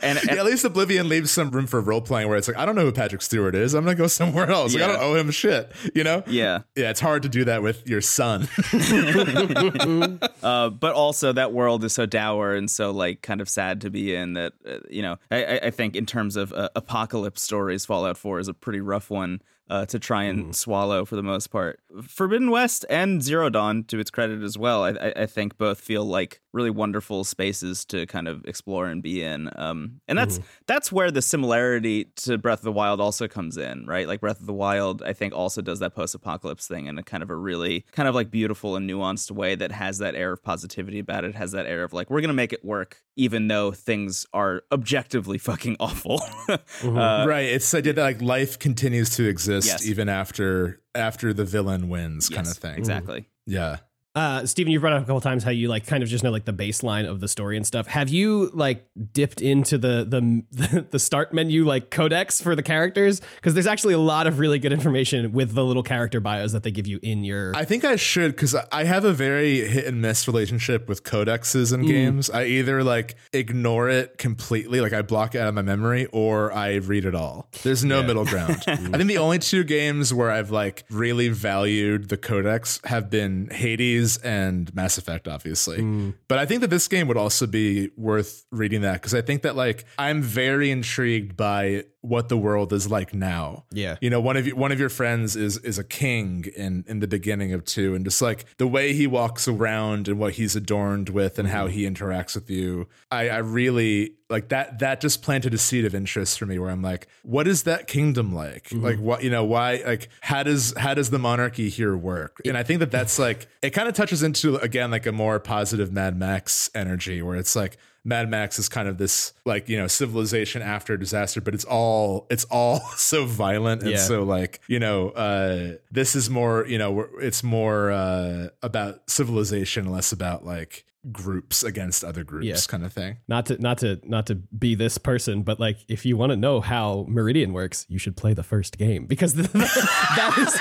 and, and Yeah, at least Oblivion leaves some room for role playing where it's like, I don't know who Patrick Stewart is. I'm gonna go somewhere else. Like, I Yeah. don't owe him shit. You know? yeah Yeah, it's hard to do that with your son. uh, but also that world is so dour and so like kind of sad to be in that uh, you know I, I- I think in terms of uh, apocalypse stories, Fallout Four is a pretty rough one uh, to try and swallow for the most part. Forbidden West and Zero Dawn, to its credit as well, I, I, I think both feel like really wonderful spaces to kind of explore and be in. Um, and that's that's where the similarity to Breath of the Wild also comes in, right? Like Breath of the Wild, I think also does that post-apocalypse thing in a kind of a really kind of like beautiful and nuanced way that has that air of positivity about it, has that air of like we're gonna make it work even though things are objectively fucking awful. Uh, right. It's the idea that like life continues to exist Yes. even after after the villain wins, kind of thing. Exactly. Yeah. Uh, Stephen, you brought up a couple times how you like kind of just know like the baseline of the story and stuff. Have you like dipped into the the the start menu like codex for the characters? Because there's actually a lot of really good information with the little character bios that they give you in your. I think I should because I have a very hit and miss relationship with codexes Mm. in games. I either like ignore it completely, like I block it out of my memory, or I read it all. There's no middle ground. I think the only two games where I've like really valued the codex have been Hades and Mass Effect, obviously. Mm. But I think that this game would also be worth reading that because I think that like I'm very intrigued by what the world is like now yeah. you know one of you, one of your friends is is a king in in the beginning of two and just like the way he walks around and what he's adorned with and how he interacts with you i i really like that that just planted a seed of interest for me where i'm like what is that kingdom like? Like what you know why like how does how does the monarchy here work? And i think that that's like it kind of touches into again like a more positive mad max energy where it's like Mad Max is kind of this like you know civilization after disaster, but it's all it's all so violent and Yeah. so like you know uh, this is more you know it's more uh, about civilization, less about like groups against other groups Yeah. kind of thing. Not to not to not to be this person, but like if you want to know how Meridian works, you should play the first game because the, that is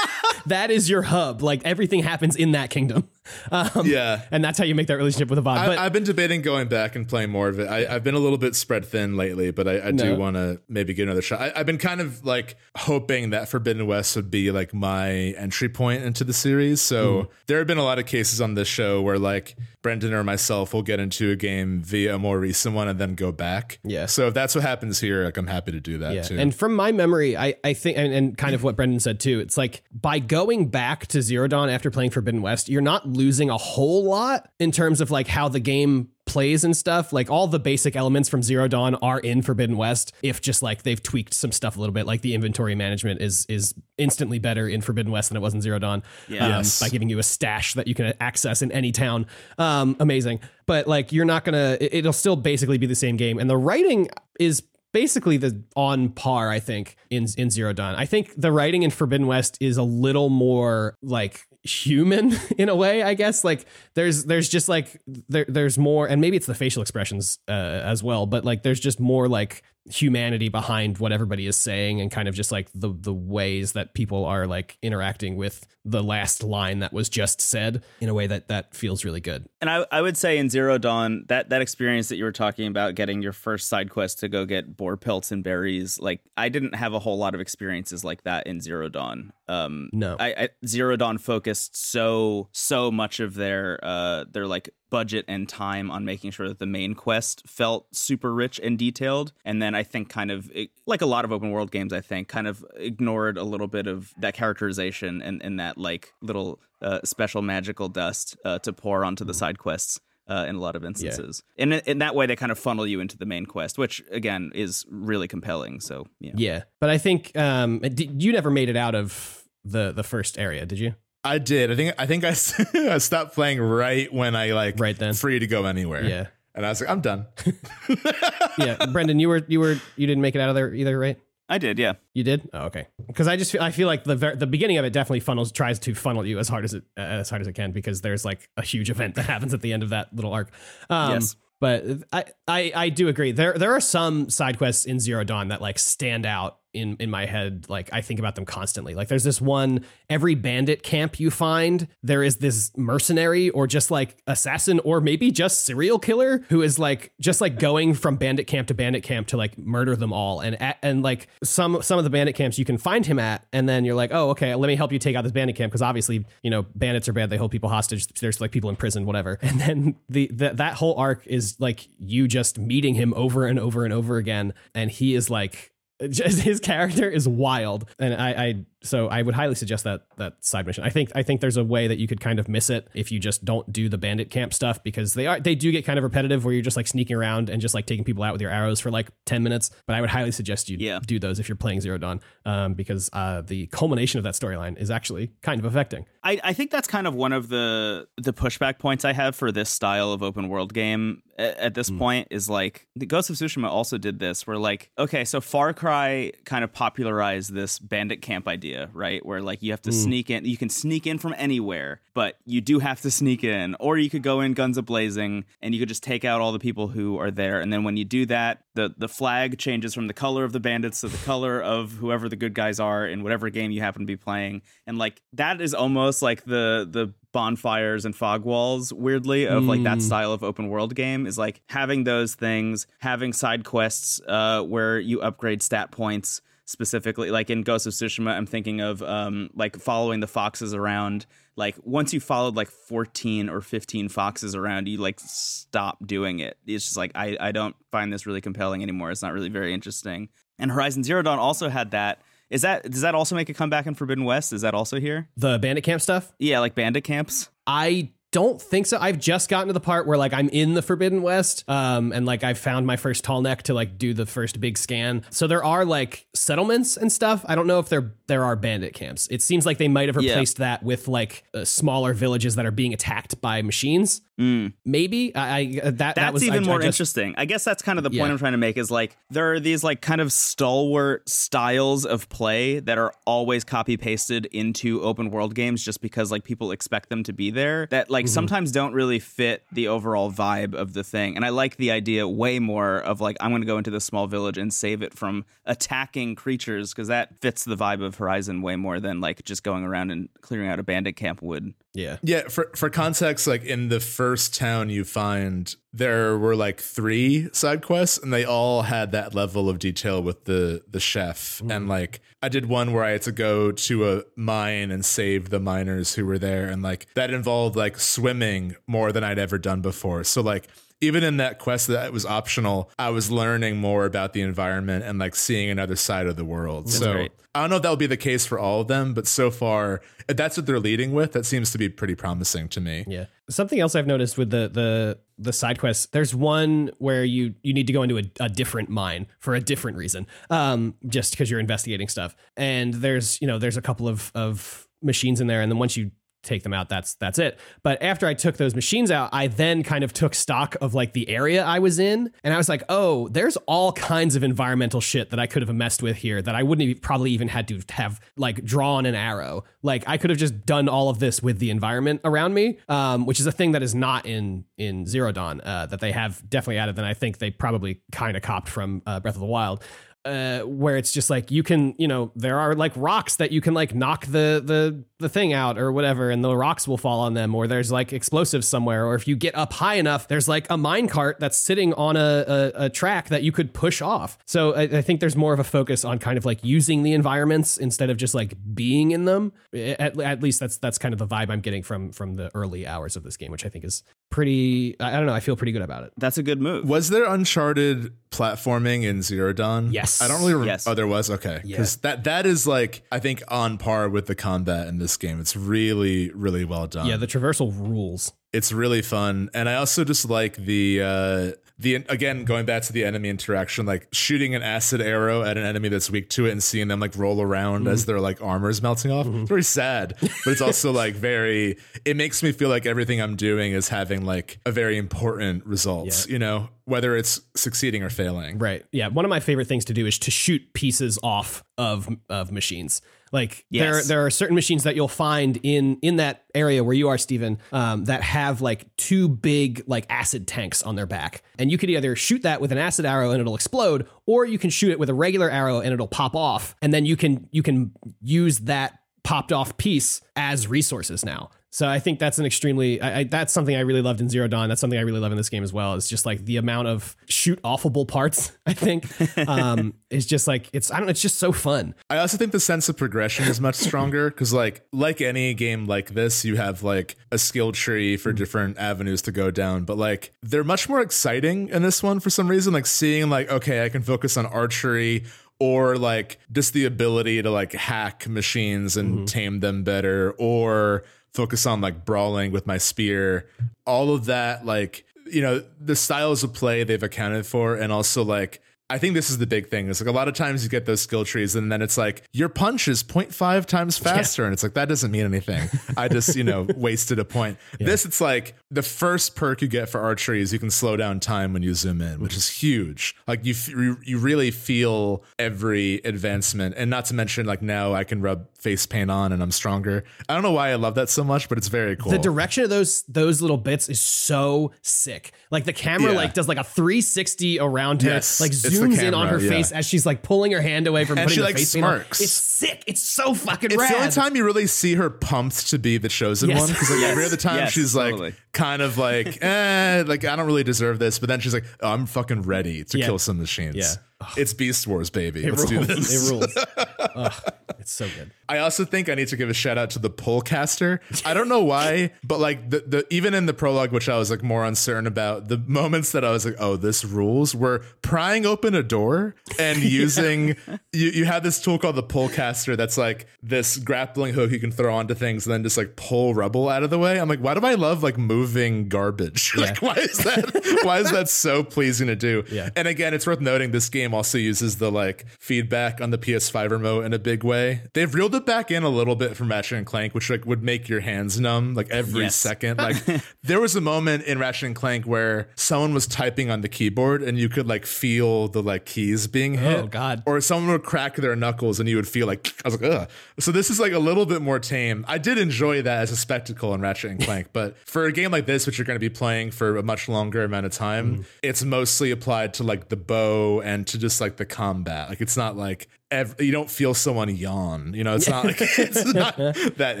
that is your hub. Like everything happens in that kingdom. Um, Yeah. and that's how you make that relationship with a. But I've been debating going back and playing more of it. I, I've been a little bit spread thin lately, but I, I do No. want to maybe get another shot. I, I've been kind of like hoping that Forbidden West would be like my entry point into the series. So Hmm. there have been a lot of cases on this show where like Brendan or myself will get into a game via a more recent one and then go back. Yeah. So if that's what happens here, like I'm happy to do that Yeah. too. And from my memory, I, I think, and, and kind of what Brendan said too, it's like by going back to Zero Dawn after playing Forbidden West, you're not losing a whole lot in terms of like how the game plays and stuff, like all the basic elements from Zero Dawn are in Forbidden West. If just like they've tweaked some stuff a little bit, like the inventory management is is instantly better in Forbidden West than it was in Zero Dawn. Um, Yes. by giving you a stash that you can access in any town. Um, amazing, but like you're not gonna. it- It'll still basically be the same game, and the writing is basically the on par. I think in in Zero Dawn. I think the writing in Forbidden West is a little more like human in a way i guess. Like there's there's just like there, there's more and maybe it's the facial expressions uh, as well but like there's just more like humanity behind what everybody is saying and kind of just like the the ways that people are like interacting with the last line that was just said in a way that that feels really good And I, I would say in Zero Dawn, that that experience that you were talking about, getting your first side quest to go get boar pelts and berries, like I didn't have a whole lot of experiences like that in Zero Dawn. Um, No. I, I Zero Dawn focused so so much of their uh their like budget and time on making sure that the main quest felt super rich and detailed, and then I think kind of like a lot of open world games, I think kind of ignored a little bit of that characterization and and that like little uh, special magical dust uh, to pour onto the side quests. Uh, in a lot of instances, and in, in that way, they kind of funnel you into the main quest, which again is really compelling. So, yeah, yeah but i think um you never made it out of the the first area did you I did. I think I think I, s- I stopped playing right when I like Right then. free to go anywhere. yeah And I was like, I'm done. yeah brendan you were you were you didn't make it out of there either right I did. Yeah, You did? Oh, okay. Because I just feel, I feel like the ver- the beginning of it definitely funnels tries to funnel you as hard as it uh, as hard as it can because there's like a huge event that happens at the end of that little arc. Um, Yes. But I, I I do agree. There there are some side quests in Zero Dawn that like stand out in in my head. Like I think about them constantly. Like there's this one every bandit camp you find there is this mercenary or just like assassin or maybe just serial killer who is like just like going from bandit camp to bandit camp to like murder them all and and like some some of the bandit camps you can find him at and then you're like oh okay let me help you take out this bandit camp because obviously you know bandits are bad they hold people hostage there's like people in prison whatever and then the, the that whole arc is like you just meeting him over and over and over again and he is like just his character is wild. And I, I so i would highly suggest that that side mission. I think i think there's a way that you could kind of miss it if you just don't do the bandit camp stuff because they are they do get kind of repetitive where you're just like sneaking around and just like taking people out with your arrows for like 10 minutes. But i would highly suggest you Yeah. do those if you're playing zero dawn um, because uh, the culmination of that storyline is actually kind of affecting. I, I think that's kind of one of the the pushback points I have for this style of open world game at, at this point is like the Ghost of Tsushima also did this where like okay so Far Cry kind of popularized this bandit camp idea right? Where like you have to sneak in you can sneak in from anywhere but you do have to sneak in or you could go in guns a blazing and you could just take out all the people who are there. And then when you do that the the flag changes from the color of the bandits to the color of whoever the good guys are in whatever game you happen to be playing. And like that is almost like the the bonfires and fog walls weirdly of like that style of open world game is like having those things having side quests uh where you upgrade stat points specifically like in Ghost of Tsushima I'm thinking of um like following the foxes around. Like once you followed like 14 or 15 foxes around you like stop doing it. It's just like I I don't find this really compelling anymore. It's not really very interesting. And Horizon Zero Dawn also had that. Is that does that also make a comeback in Forbidden West? Is that also here? The bandit camp stuff? Yeah like bandit camps? I don't think so. I've just gotten to the part where like I'm in the Forbidden West, um, and like I've found my first tall neck to like do the first big scan. So there are like settlements and stuff. I don't know if there there are bandit camps. It seems like they might have Yeah. replaced that with like uh, smaller villages that are being attacked by machines. Mm. Maybe I, I uh, that that That's was even I- I more just- interesting. I guess that's kind of the point Yeah. I'm trying to make is like there are these like kind of stalwart styles of play that are always copy pasted into open world games just because like people expect them to be there that like Mm-hmm. sometimes don't really fit the overall vibe of the thing. And I like the idea way more of like I'm going to go into this small village and save it from attacking creatures because that fits the vibe of Horizon way more than like just going around and clearing out a bandit camp would. Yeah. Yeah, for for context, like in the first town you find, there were like three side quests, and they all had that level of detail with the the chef. Hmm. And like, I did one where I had to go to a mine and save the miners who were there, and like that involved like swimming more than I'd ever done before. So like. Even in that quest that was optional, I was learning more about the environment and like seeing another side of the world. so great. I don't know if that will be the case for all of them, but so far, if that's what they're leading with, that seems to be pretty promising to me. Yeah. Something else I've noticed with the the the side quests, there's one where you you need to go into a, a different mine for a different reason, um, just because you're investigating stuff. And there's you know there's a couple of of machines in there, and then once you take them out that's that's it. But after i took those machines out i then kind of took stock of like the area i was in and i was like oh there's all kinds of environmental shit that i could have messed with here that i wouldn't have probably even had to have like drawn an arrow. Like i could have just done all of this with the environment around me um, which is a thing that is not in in zero dawn uh, that they have definitely added and i think they probably kind of copped from uh, breath of the wild uh, where it's just like you can, you know, there are like rocks that you can like knock the the the thing out or whatever, and the rocks will fall on them, or there's like explosives somewhere, or if you get up high enough, there's like a mine cart that's sitting on a a, a track that you could push off. So I, I, think there's more of a focus on kind of like using the environments instead of just like being in them. At, at least that's that's kind of the vibe I'm getting from from the early hours of this game, which I think is pretty. I don't know. I feel pretty good about it. That's a good move. Was there Uncharted platforming in Zero Dawn? Yes. I don't really remember. Yes. Oh, there was? Okay. Yeah. Because that, that is like, I think, on par with the combat in this game. It's really, really well done. Yeah, the traversal rules. it's really fun. And I also just like the, uh, the again going back to the enemy interaction like shooting an acid arrow at an enemy that's weak to it and seeing them like roll around as mm. their like armor is melting off mm-hmm. it's very sad but it's also like very it makes me feel like everything i'm doing is having like a very important results you know whether it's succeeding or failing Right. Yeah. One of my favorite things to do is to shoot pieces off of of machines. Like there there are certain machines that you'll find in in that area where you are, Stephen, um, that have like two big like acid tanks on their back, and you could either shoot that with an acid arrow and it'll explode, or you can shoot it with a regular arrow and it'll pop off, and then you can you can use that popped off piece as resources now. So I think that's an extremely I, I, that's something I really loved in Zero Dawn. That's something I really love in this game as well. Is just like the amount of shoot offable parts. I think um, is just like it's I don't know. It's just so fun. I also think the sense of progression is much stronger because, like, like any game like this, you have like a skill tree for different avenues to go down. But like, they're much more exciting in this one for some reason. Like seeing like, okay, I can focus on archery or like just the ability to like hack machines and tame them better, or focus on like brawling with my spear. All of that, like, you know, the styles of play they've accounted for, and also like. I think this is the big thing. It's like a lot of times you get those skill trees and then it's like your punch is 0.5 times faster. And it's like, that doesn't mean anything. I just, you know, wasted a point. This, it's like the first perk you get for archery is you can slow down time when you zoom in, which is huge. Like you, f- you you really feel every advancement. And not to mention, like now I can rub face paint on and I'm stronger. I don't know why I love that so much, but it's very cool. The direction of those those little bits is so sick. Like the camera Yeah. like does like a 360 around her, Yes, like it's the zooms in on her yeah. face as she's like pulling her hand away from And putting she, the like, face paint on. It's sick. It's so fucking It's rad. the only time you really see her pumped to be the chosen Yes. one because like Yes. every other time Yes, she's like totally. kind of like eh, like I don't really deserve this, but then she's like, oh, I'm fucking ready to Yeah. kill some machines. Yeah. It's Beast Wars, baby. it Let's do rules. this. It rules. It's so good. I also think I need to give a shout out to the Pullcaster. I don't know why, but like the, the even in the prologue, which I was like more uncertain about, the moments that I was like, oh, this rules were prying open a door and using you, you have this tool called the Pullcaster that's like this grappling hook you can throw onto things and then just like pull rubble out of the way. I'm like, why do I love like moving garbage? like why is that why is that so pleasing to do? Yeah. And again, it's worth noting this game also uses the like feedback on the PS5 remote in a big way. They've reeled it back in a little bit from Ratchet and Clank, which like would make your hands numb like every Yes. second. Like there was a moment in Ratchet and Clank where someone was typing on the keyboard and you could like feel the like keys being oh, hit. Oh, God. Or someone would crack their knuckles and you would feel like I was like, ugh. So this is like a little bit more tame. I did enjoy that as a spectacle in Ratchet and Clank, but for a game like this, which you're going to be playing for a much longer amount of time, mm. it's mostly applied to like the bow and to just like the combat. Like it's not like ev- you don't feel someone yawn. You know, it's not like it's not that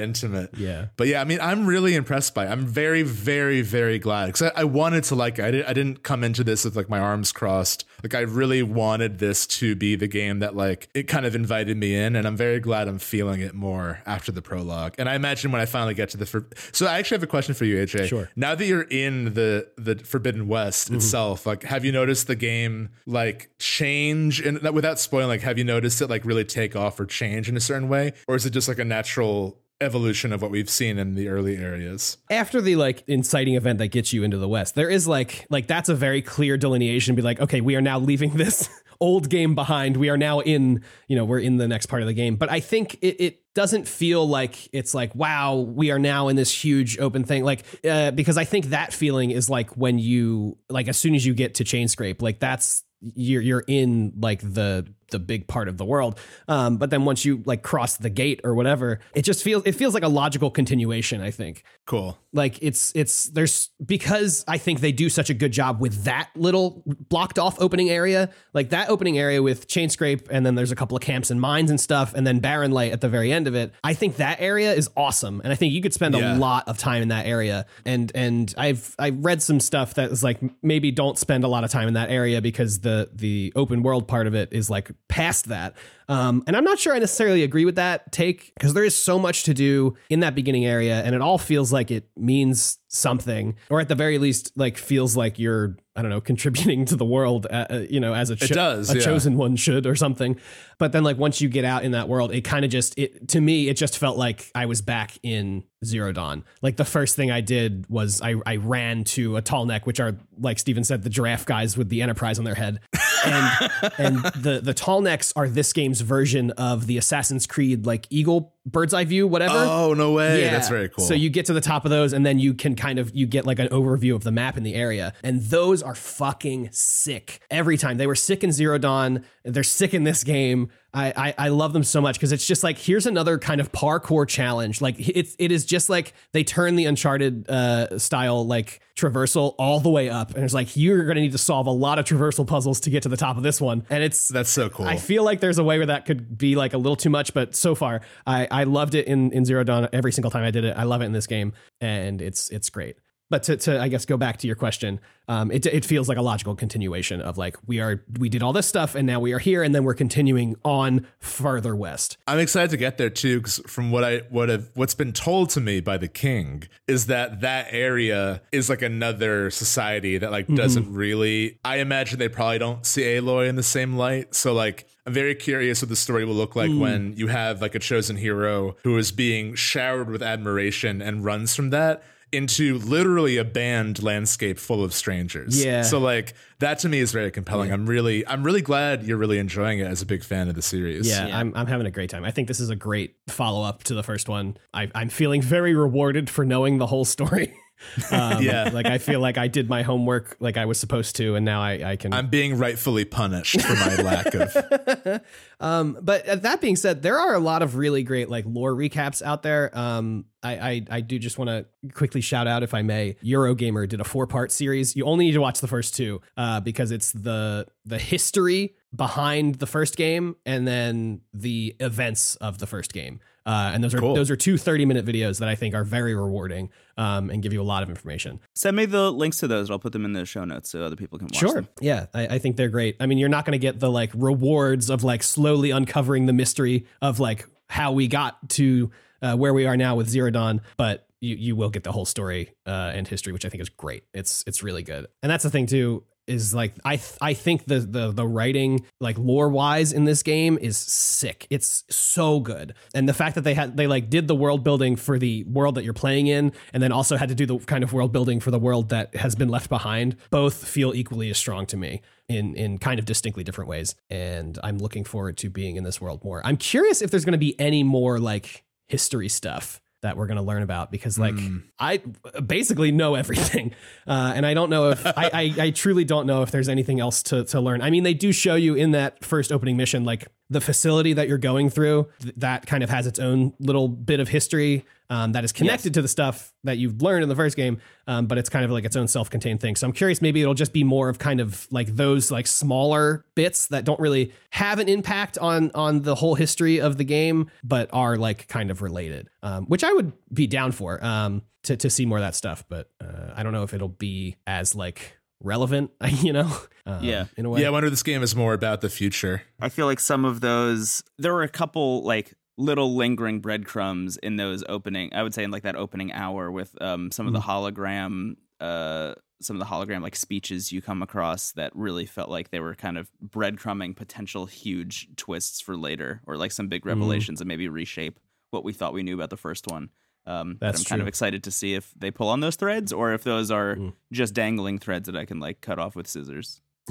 intimate. Yeah. But yeah, I mean, I'm really impressed by it. I'm very, very, very glad because I, I wanted to like it. I, did, I didn't come into this with like my arms crossed. Like I really wanted this to be the game that like it kind of invited me in, and I'm very glad I'm feeling it more after the prologue. And I imagine when I finally get to the for- so I actually have a question for you, AJ. Sure. Now that you're in the the Forbidden West Mm-hmm. itself, like have you noticed the game like change and without spoiling, like have you noticed it like really take off or change in a certain way, or is it just like a natural evolution of what we've seen in the early areas? after the like inciting event that gets you into the west there is like like that's a very clear delineation be like okay we are now leaving this old game behind. We are now in you know we're in the next part of the game. But i think it, it doesn't feel like it's like wow we are now in this huge open thing. Like uh, because i think that feeling is like when you like as soon as you get to Chainscrape like that's you're you're in like the the big part of the world um but then once you like cross the gate or whatever it just feels it feels like a logical continuation i think Cool. like it's it's there's because I think they do such a good job with that little blocked off opening area, like that opening area with Chainscrape, and then there's a couple of camps and mines and stuff, and then Barren Light at the very end of it. I think that area is awesome, and I think you could spend Yeah. a lot of time in that area. And and I've I read some stuff that is like maybe don't spend a lot of time in that area because the the open world part of it is like past that. Um, and I'm not sure I necessarily agree with that take because there is so much to do in that beginning area, and it all feels like it means something, or at the very least, like feels like you're I don't know contributing to the world, uh, uh, you know, as a cho- does, a yeah. chosen one should or something. But then like once you get out in that world, it kind of just it to me it just felt like I was back in Zero Dawn. Like the first thing I did was I I ran to a tall neck, which are like Stephen said, the giraffe guys with the Enterprise on their head, and and the the tall necks are this game's version of the Assassin's Creed like eagle bird's eye view whatever. Oh no way! Yeah. That's very cool. So you get to the top of those, and then you can kind of you get like an overview of the map in the area, and those are fucking sick every time. They were sick in Zero Dawn. They're sick in this game. I I, I love them so much because it's just like here's another kind of parkour challenge. Like it's it is just like they turn the Uncharted uh, style like traversal all the way up, and it's like you're gonna need to solve a lot of traversal puzzles to get to the top of this one, and it's that's so cool. I feel like there's a way where that could be like a little too much, but so far I, I loved it in, in Zero Dawn every single time I did it. I love it in this game, and it's it's great. But to, to I guess go back to your question, um, it it feels like a logical continuation of like we are we did all this stuff and now we are here and then we're continuing on further west. I'm excited to get there too, because from what I what have what's been told to me by the king is that that area is like another society that like doesn't really. I imagine they probably don't see Aloy in the same light. So like, I'm very curious what the story will look like hmm. when you have like a chosen hero who is being showered with admiration and runs from that into literally a banned landscape full of strangers. Yeah. So like that to me is very compelling. I'm really I'm really glad you're really enjoying it as a big fan of the series. Yeah, I'm, I'm having a great time. I think this is a great follow up to the first one. I, I'm feeling very rewarded for knowing the whole story. um, Yeah. like I feel like I did my homework like I was supposed to, and now I, I can. I'm being rightfully punished for my lack of. Um, but uh, that being said, there are a lot of really great like lore recaps out there. Um, I I, I do just want to quickly shout out, if I may, Eurogamer did a four part series. You only need to watch the first two, uh, because it's the the history behind the first game and then the events of the first game. Uh, and those are Cool. those are two 30 minute videos that I think are very rewarding um, and give you a lot of information. Send me the links to those. I'll put them in the show notes so other people can watch Sure. them. Yeah, I, I think they're great. I mean, you're not going to get the like rewards of like slowly uncovering the mystery of like how we got to uh, where we are now with Zero Dawn, but you you will get the whole story uh, and history, which I think is great. It's it's really good, and that's the thing too. Is like I th- I think the the the writing like lore wise in this game is sick. It's so good, and the fact that they had they like did the world building for the world that you're playing in, and then also had to do the kind of world building for the world that has been left behind. Both feel equally as strong to me in in kind of distinctly different ways, and I'm looking forward to being in this world more. I'm curious if there's going to be any more like history stuff that we're going to learn about because like I basically know everything, uh, and I don't know if I, I I truly don't know if there's anything else to to learn. I mean, they do show you in that first opening mission like the facility that you're going through th- that kind of has its own little bit of history um, that is connected to the stuff that you've learned in the first game, um, but it's kind of like its own self-contained thing. So I'm curious, maybe it'll just be more of kind of like those like smaller bits that don't really have an impact on on the whole history of the game, but are like kind of related, um, which I would be down for um, to to see more of that stuff. But uh, I don't know if it'll be as like relevant, you know? Uh, Yeah. In a way. Yeah, I wonder if this game is more about the future. I feel like some of those there were a couple like little lingering breadcrumbs in those opening I would say in like that opening hour with um some of the hologram uh some of the hologram like speeches you come across that really felt like they were kind of breadcrumbing potential huge twists for later or like some big revelations that maybe reshape what we thought we knew about the first one. Um, that That's I'm kind of excited to see if they pull on those threads or if those are Mm. just dangling threads that I can like cut off with scissors.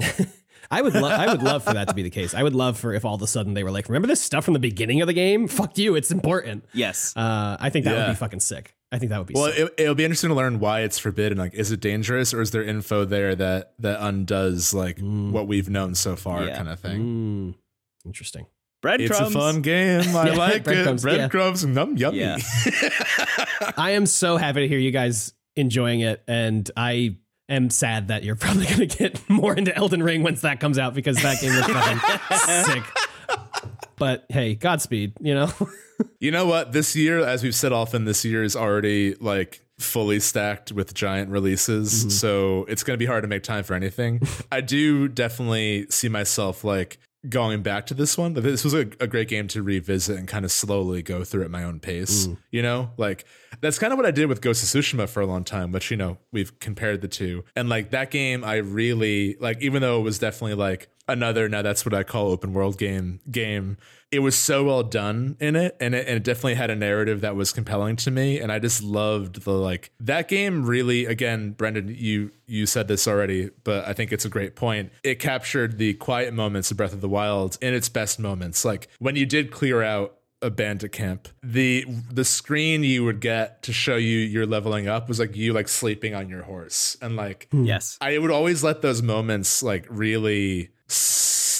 I would love I would love for that to be the case. I would love for if all of a sudden they were like, remember this stuff from the beginning of the game? Fuck you, it's important. Yes. Uh, I think that would be fucking sick. I think that would be Well, sick. it, it'll be interesting to learn why it's forbidden. Like, is it dangerous, or is there info there that that undoes like Mm. what we've known so far, Yeah. kind of thing? Mm, interesting. Breadcrumbs. It's a fun game. I Yeah, like it. breadcrumbs, yeah. Breadcrumbs, num yummy. Yeah. I am so happy to hear you guys enjoying it, and I am sad that you're probably going to get more into Elden Ring once that comes out because that game was fucking sick. But hey, Godspeed, you know? You know what? This year, as we've said often, this year is already like fully stacked with giant releases. Mm-hmm. So it's going to be hard to make time for anything. I do definitely see myself like going back to this one. This was a, a great game to revisit and kind of slowly go through at my own pace. Mm. You know, like that's kind of what I did with Ghost of Tsushima for a long time, which, you know, we've compared the two. And like that game, I really like, even though it was definitely like another, now that's what I call open world game game it was so well done in it and, it and it definitely had a narrative that was compelling to me and i just loved the like that game really again brendan you you said this already but i think it's a great point it captured the quiet moments of breath of the wild in its best moments like when you did clear out a bandit camp the the screen you would get to show you you're leveling up was like you like sleeping on your horse and like hmm. Yes. I would always let those moments like really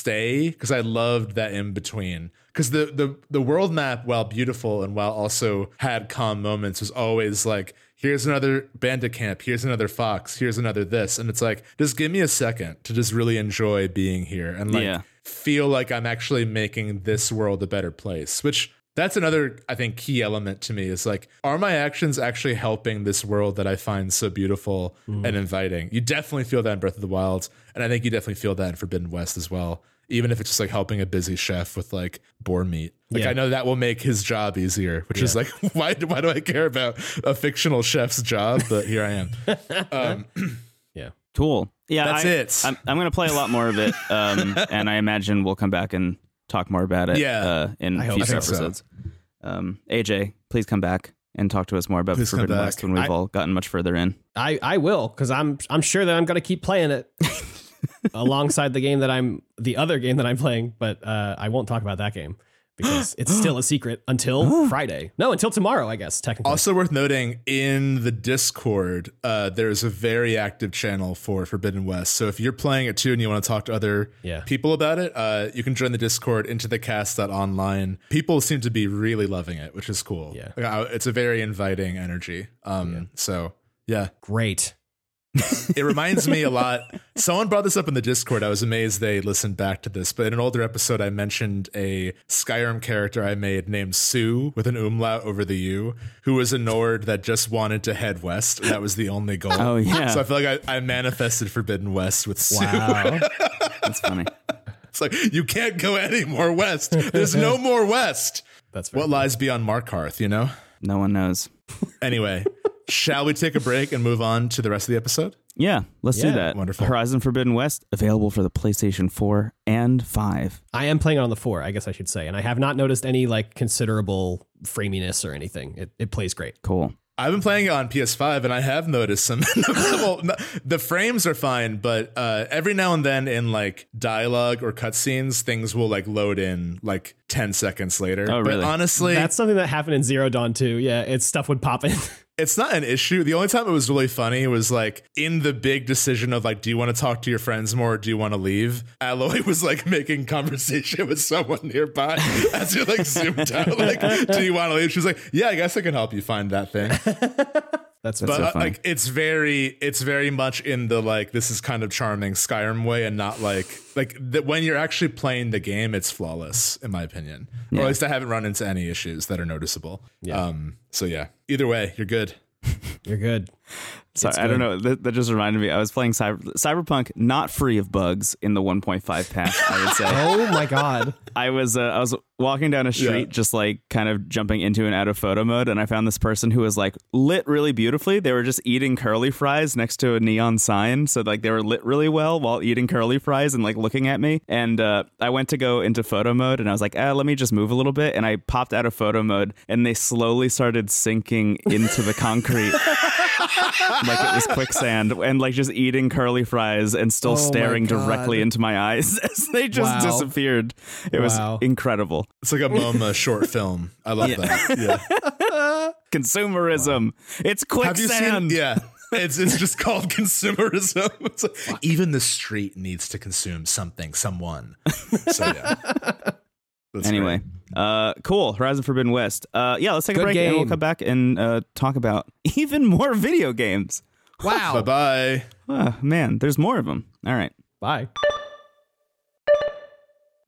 stay because I loved that in between. Because the, the the world map, while beautiful and while also had calm moments, was always like, here's another bandit camp, here's another fox, here's another this, and it's like, just give me a second to just really enjoy being here and like Yeah. feel like I'm actually making this world a better place. Which that's another I think key element to me is like, are my actions actually helping this world that I find so beautiful mm. and inviting? You definitely feel that in Breath of the Wild, and I think you definitely feel that in Forbidden West as well. Even if it's just like helping a busy chef with like boar meat. Like Yeah. I know that will make his job easier, which is like why do, why do I care about a fictional chef's job? But here I am. Um, yeah. Tool. Yeah, That's I, it. I'm, I'm going to play a lot more of it, um, and I imagine we'll come back and talk more about it. Yeah. uh, in I hope future so. episodes. Um, AJ, please come back and talk to us more about Please Forbidden. West when we've I- all gotten much further in. I, I will, because I'm I'm sure that I'm gonna keep playing it alongside the game that I'm the other game that I'm playing, but uh, I won't talk about that game because it's still a secret until Friday. No, until tomorrow, I guess, technically. Also worth noting in the Discord, uh, there's a very active channel for Forbidden West. So if you're playing it too and you want to talk to other Yeah. people about it, uh, you can join the Discord into the cast.online. People seem to be really loving it, which is cool. Yeah. Uh, it's a very inviting energy. Um, so yeah, Great. It reminds me a lot. Someone brought this up in the Discord. I was amazed they listened back to this. But in an older episode, I mentioned a Skyrim character I made named Sue with an umlaut over the U, who was a Nord that just wanted to head west. That was the only goal. Oh, yeah. So I feel like I, I manifested Forbidden West with Sue. Wow. That's funny. It's like you can't go any more west. There's no more west. That's What lies beyond Markarth? You know. No one knows. Anyway, shall we take a break and move on to the rest of the episode? Yeah, let's Yeah, do that. wonderful. Horizon Forbidden West available for the PlayStation 4 and 5. I am playing it on the four, I guess I should say, and I have not noticed any like considerable framiness or anything. It, it plays great. Cool. I've been playing it on PS5 and I have noticed some. well, the frames are fine, but uh, every now and then in like dialogue or cutscenes, things will like load in like 10 seconds later. Oh, really? But honestly, That's something that happened in Zero Dawn too. Yeah, it's stuff would pop in. it's not an issue. The only time it was really funny was like in the big decision of like, do you want to talk to your friends more or do you want to leave? Aloy was like making conversation with someone nearby as you're like zoomed out. Like, do you want to leave? She's like, yeah, I guess I can help you find that thing. That's, but so like it's very it's very much in the like this is kind of charming Skyrim way and not like like that when you're actually playing the game it's flawless in my opinion. Or at least I haven't run into any issues that are noticeable. Yeah. um so yeah either way you're good. You're good. Sorry, I don't know. That, that just reminded me. I was playing Cyber, Cyberpunk, not free of bugs in the 1.5 patch. I would say. Oh my god. I was uh, I was walking down a street, Yeah. just like kind of jumping into and out of photo mode, and I found this person who was like lit really beautifully. They were just eating curly fries next to a neon sign, so like they were lit really well while eating curly fries and like looking at me. And uh, I went to go into photo mode, and I was like, ah, let me just move a little bit, and I popped out of photo mode, and they slowly started sinking into the concrete. like it was quicksand and like just eating curly fries and still Oh staring directly into my eyes as they just Wow. disappeared. It was incredible. It's like a MoMA short film. I love that. Yeah. Consumerism. It's quicksand. seen? Yeah. It's it's just called consumerism. It's like, even the street needs to consume something, someone. So yeah. That's Anyway, uh, cool. Horizon Forbidden West. Uh, yeah, let's take a Good break and we'll come back and uh, talk about even more video games. Wow. bye. Oh, man, there's more of them. All right. Bye.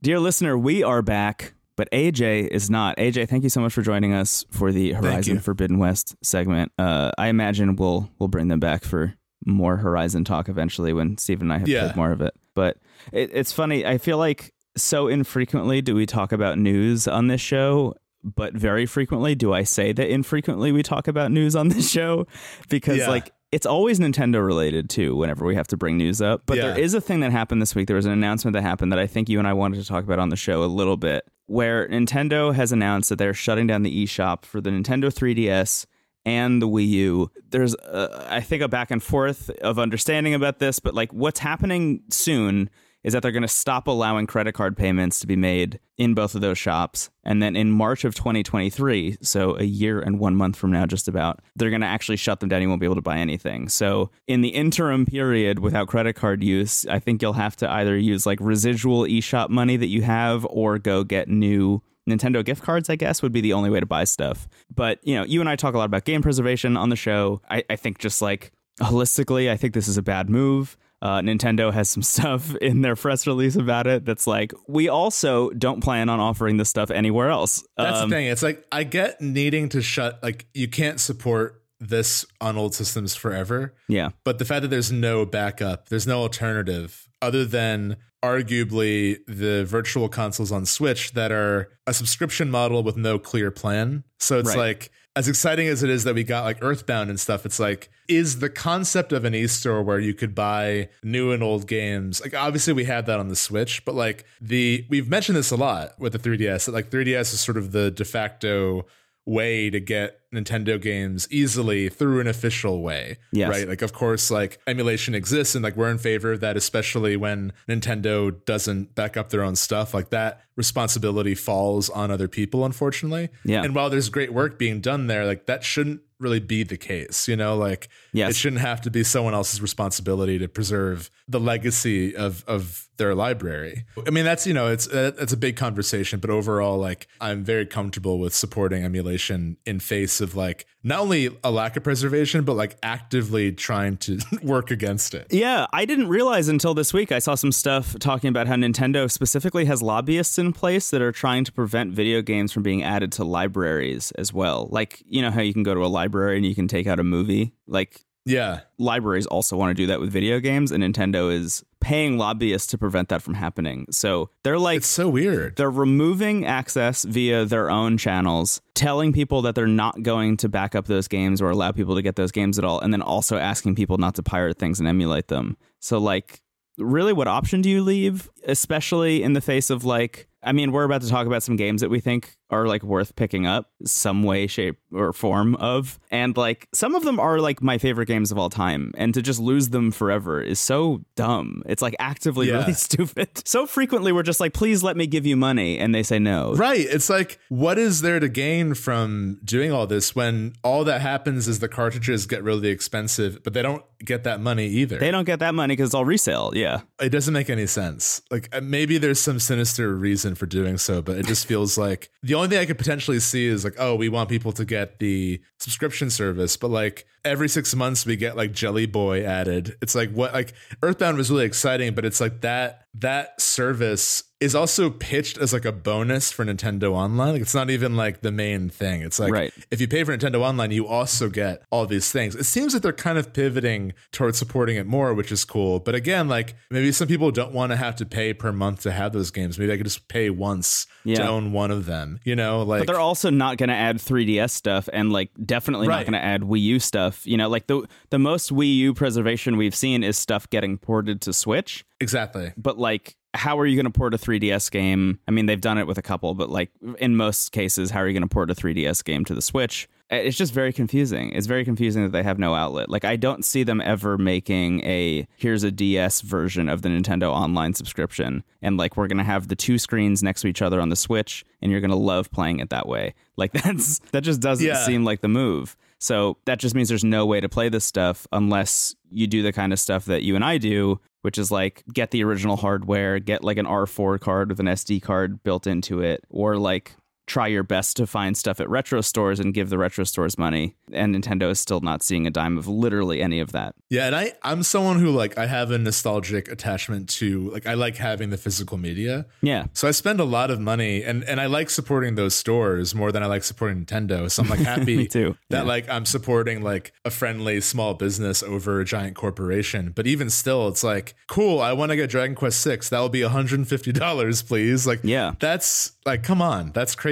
Dear listener, we are back, but AJ is not. AJ, thank you so much for joining us for the Horizon. Forbidden West segment. Uh, I imagine we'll we'll bring them back for more Horizon talk eventually when Steve and I have Yeah. played more of it. But it, it's funny. I feel like so infrequently do we talk about news on this show. But very frequently, do I say that infrequently we talk about news on this show? Because, Yeah. like, it's always Nintendo related too whenever we have to bring news up. But Yeah. there is a thing that happened this week. There was an announcement that happened that I think you and I wanted to talk about on the show a little bit, where Nintendo has announced that they're shutting down the eShop for the Nintendo 3DS and the Wii U. There's, uh, I think, a back and forth of understanding about this, but like what's happening soon is that they're going to stop allowing credit card payments to be made in both of those shops. And then in March of 2023, so a year and one month from now, just about, they're going to actually shut them down. You won't be able to buy anything. So in the interim period without credit card use, I think you'll have to either use like residual eShop money that you have or go get new Nintendo gift cards, I guess, would be the only way to buy stuff. But, you know, you and I talk a lot about game preservation on the show. I, I think just like holistically, I think this is a bad move. Uh, Nintendo has some stuff in their press release about it that's like, we also don't plan on offering this stuff anywhere else. That's Um, the thing. It's like I get needing to shut like you can't support this on old systems forever. Yeah. But the fact that there's no backup, there's no alternative other than arguably the virtual consoles on Switch that are a subscription model with no clear plan. So it's Right. like as exciting as it is that we got like Earthbound and stuff, it's like is the concept of an e-store where you could buy new and old games. Like obviously we had that on the Switch, but like the we've mentioned this a lot with the 3DS. That like 3DS is sort of the de facto way to get Nintendo games easily through an official way. Yes. Right. Like of course like emulation exists and like we're in favor of that, especially when Nintendo doesn't back up their own stuff. Like that responsibility falls on other people, unfortunately. Yeah. And while there's great work being done there, like that shouldn't really be the case, you know, like Yes. it shouldn't have to be someone else's responsibility to preserve the legacy of of their library. I mean, that's you know, it's uh, that's a big conversation, but overall, like I'm very comfortable with supporting emulation in face of like not only a lack of preservation, but like actively trying to work against it. Yeah, I didn't realize until this week. I saw some stuff talking about how Nintendo specifically has lobbyists in place that are trying to prevent video games from being added to libraries as well. Like, you know how you can go to a library and you can take out a movie? Like, Yeah, libraries also want to do that with video games, and Nintendo is paying lobbyists to prevent that from happening. So they're like, it's so weird. they're removing access via their own channels, telling people that they're not going to back up those games or allow people to get those games at all, and then also asking people not to pirate things and emulate them. So, like, really, what option do you leave? Especially in the face of, like, I mean, we're about to talk about some games that we think are like worth picking up some way, shape, or form of. And like some of them are like my favorite games of all time. And to just lose them forever is so dumb. It's like actively Yeah. really stupid. So frequently we're just like, please let me give you money. And they say no. Right. It's like, what is there to gain from doing all this when all that happens is the cartridges get really expensive, but they don't get that money either? They don't get that money because it's all resale. Yeah. it doesn't make any sense. Like uh, maybe there's some sinister reason for doing so, but it just feels like the only thing I could potentially see is like, oh, we want people to get the subscription service, but like every six months we get like Jelly Boy added. It's like what like Earthbound was really exciting, but it's like that that service is also pitched as like a bonus for Nintendo Online. Like it's not even like the main thing. It's like Right. if you pay for Nintendo Online, you also get all these things. It seems that they're kind of pivoting towards supporting it more, which is cool. But again, like maybe some people don't want to have to pay per month to have those games. Maybe I could just pay once to own one of them. You know, like But they're also not going to add 3DS stuff, and like definitely Right. not going to add Wii U stuff. You know, like the the most Wii U preservation we've seen is stuff getting ported to Switch. exactly. But like, how are you going to port a 3DS game? I mean, they've done it with a couple, but like in most cases, how are you going to port a 3DS game to the Switch? It's just very confusing. It's very confusing that they have no outlet. Like, I don't see them ever making a here's a DS version of the Nintendo Online subscription, and like we're gonna have the two screens next to each other on the Switch, and you're gonna love playing it that way. Like that's that just doesn't Yeah. seem like the move. So that just means there's no way to play this stuff unless you do the kind of stuff that you and I do, which is like get the original hardware, get like an R4 card with an SD card built into it, or like try your best to find stuff at retro stores and give the retro stores money. And Nintendo is still not seeing a dime of literally any of that. Yeah, and I I'm someone who like I have a nostalgic attachment to like I like having the physical media. Yeah. So I spend a lot of money and and I like supporting those stores more than I like supporting Nintendo. So I'm like happy too. that Yeah. like I'm supporting like a friendly small business over a giant corporation. But even still, it's like, cool, I want to get Dragon Quest 6. That will be $150, please. Like Yeah. that's like come on, that's crazy.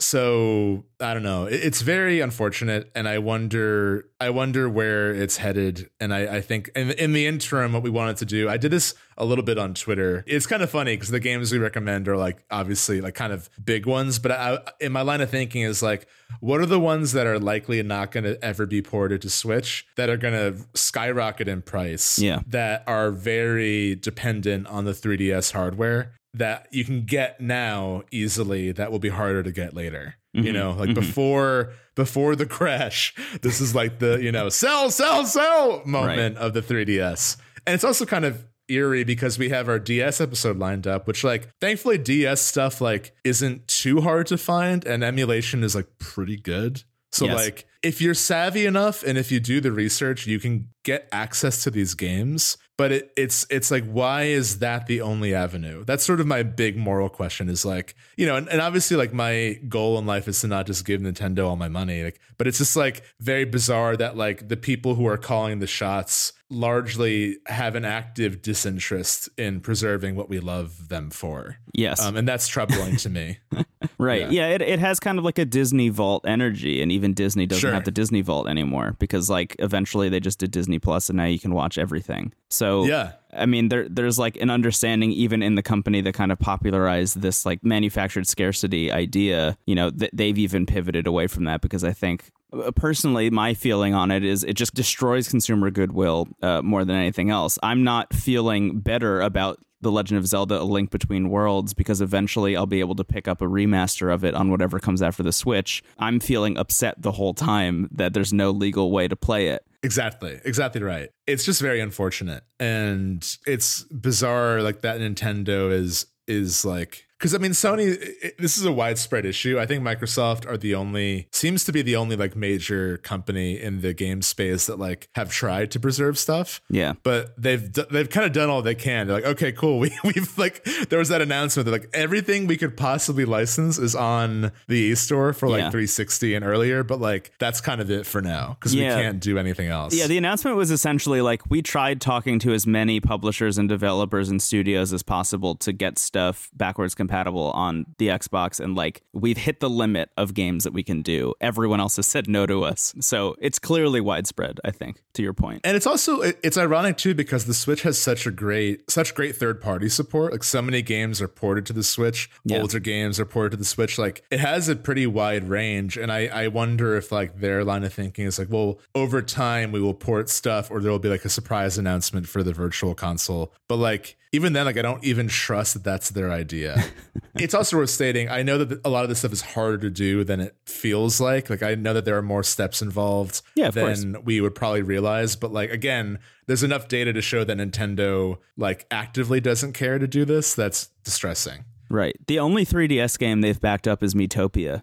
So I don't know. It's very unfortunate, and I wonder. I wonder where it's headed. And I, I think in, in the interim, what we wanted to do, I did this a little bit on Twitter. It's kind of funny because the games we recommend are like obviously like kind of big ones, but I, in my line of thinking is like, what are the ones that are likely not going to ever be ported to Switch that are going to skyrocket in price? Yeah. that are very dependent on the 3DS hardware that you can get now easily that will be harder to get later. You mm-hmm. know, like mm-hmm. before before the crash, this is like the, you know, sell, sell, sell moment of the 3DS. And it's also kind of eerie because we have our DS episode lined up, which like thankfully DS stuff like isn't too hard to find and emulation is like pretty good. So Yes. like if you're savvy enough and if you do the research, you can get access to these games. But it, it's it's like why is that the only avenue? That's sort of my big moral question. Is like you know, and, and obviously like my goal in life is to not just give Nintendo all my money. Like, but it's just like very bizarre that like the people who are calling the shots largely have an active disinterest in preserving what we love them for. Yes. Um, and that's troubling to me. Right. Yeah, it, it has kind of like a Disney Vault energy, and even Disney doesn't Sure. have the Disney Vault anymore because like eventually they just did Disney Plus, and now you can watch everything. So Yeah. I mean, there there's like an understanding even in the company that kind of popularized this like manufactured scarcity idea. You know, th- they've even pivoted away from that because I think. uh, Personally, my feeling on it is it just destroys consumer goodwill uh, more than anything else. I'm not feeling better about the Legend of Zelda: A Link Between Worlds because eventually I'll be able to pick up a remaster of it on whatever comes after the Switch. I'm feeling upset the whole time that there's no legal way to play it. Exactly. Exactly right. It's just very unfortunate. And it's bizarre like that Nintendo is is like cuz I mean Sony it, this is a widespread issue. I think Microsoft are the only seems to be the only like major company in the game space that like have tried to preserve stuff. Yeah. But they've they've kind of done all they can. They're like, okay, cool. We we've like there was that announcement that like everything we could possibly license is on the e store for like Yeah. 360 and earlier, but like that's kind of it for now because Yeah. we can't do anything else. Yeah, the announcement was essentially like we tried talking to as many publishers and developers and studios as possible to get stuff backwards compatible on the Xbox and like we've hit the limit of games that we can do. Everyone else has said no to us. So, it's clearly widespread, I think, to your point. And it's also it's ironic too because the Switch has such a great such great third party support. Like so many games are ported to the Switch, Yeah. older games are ported to the Switch. Like it has a pretty wide range, and I I wonder if like their line of thinking is like, well, over time we will port stuff, or there will be like a surprise announcement for the Virtual Console. But like even then, like I don't even trust that that's their idea. it's also worth stating. I know that a lot of this stuff is harder to do than it feels like. Like I know that there are more steps involved Yeah, than course. we would probably realize but like again there's enough data to show that nintendo like actively doesn't care to do this that's distressing Right. The only 3DS game they've backed up is Miitopia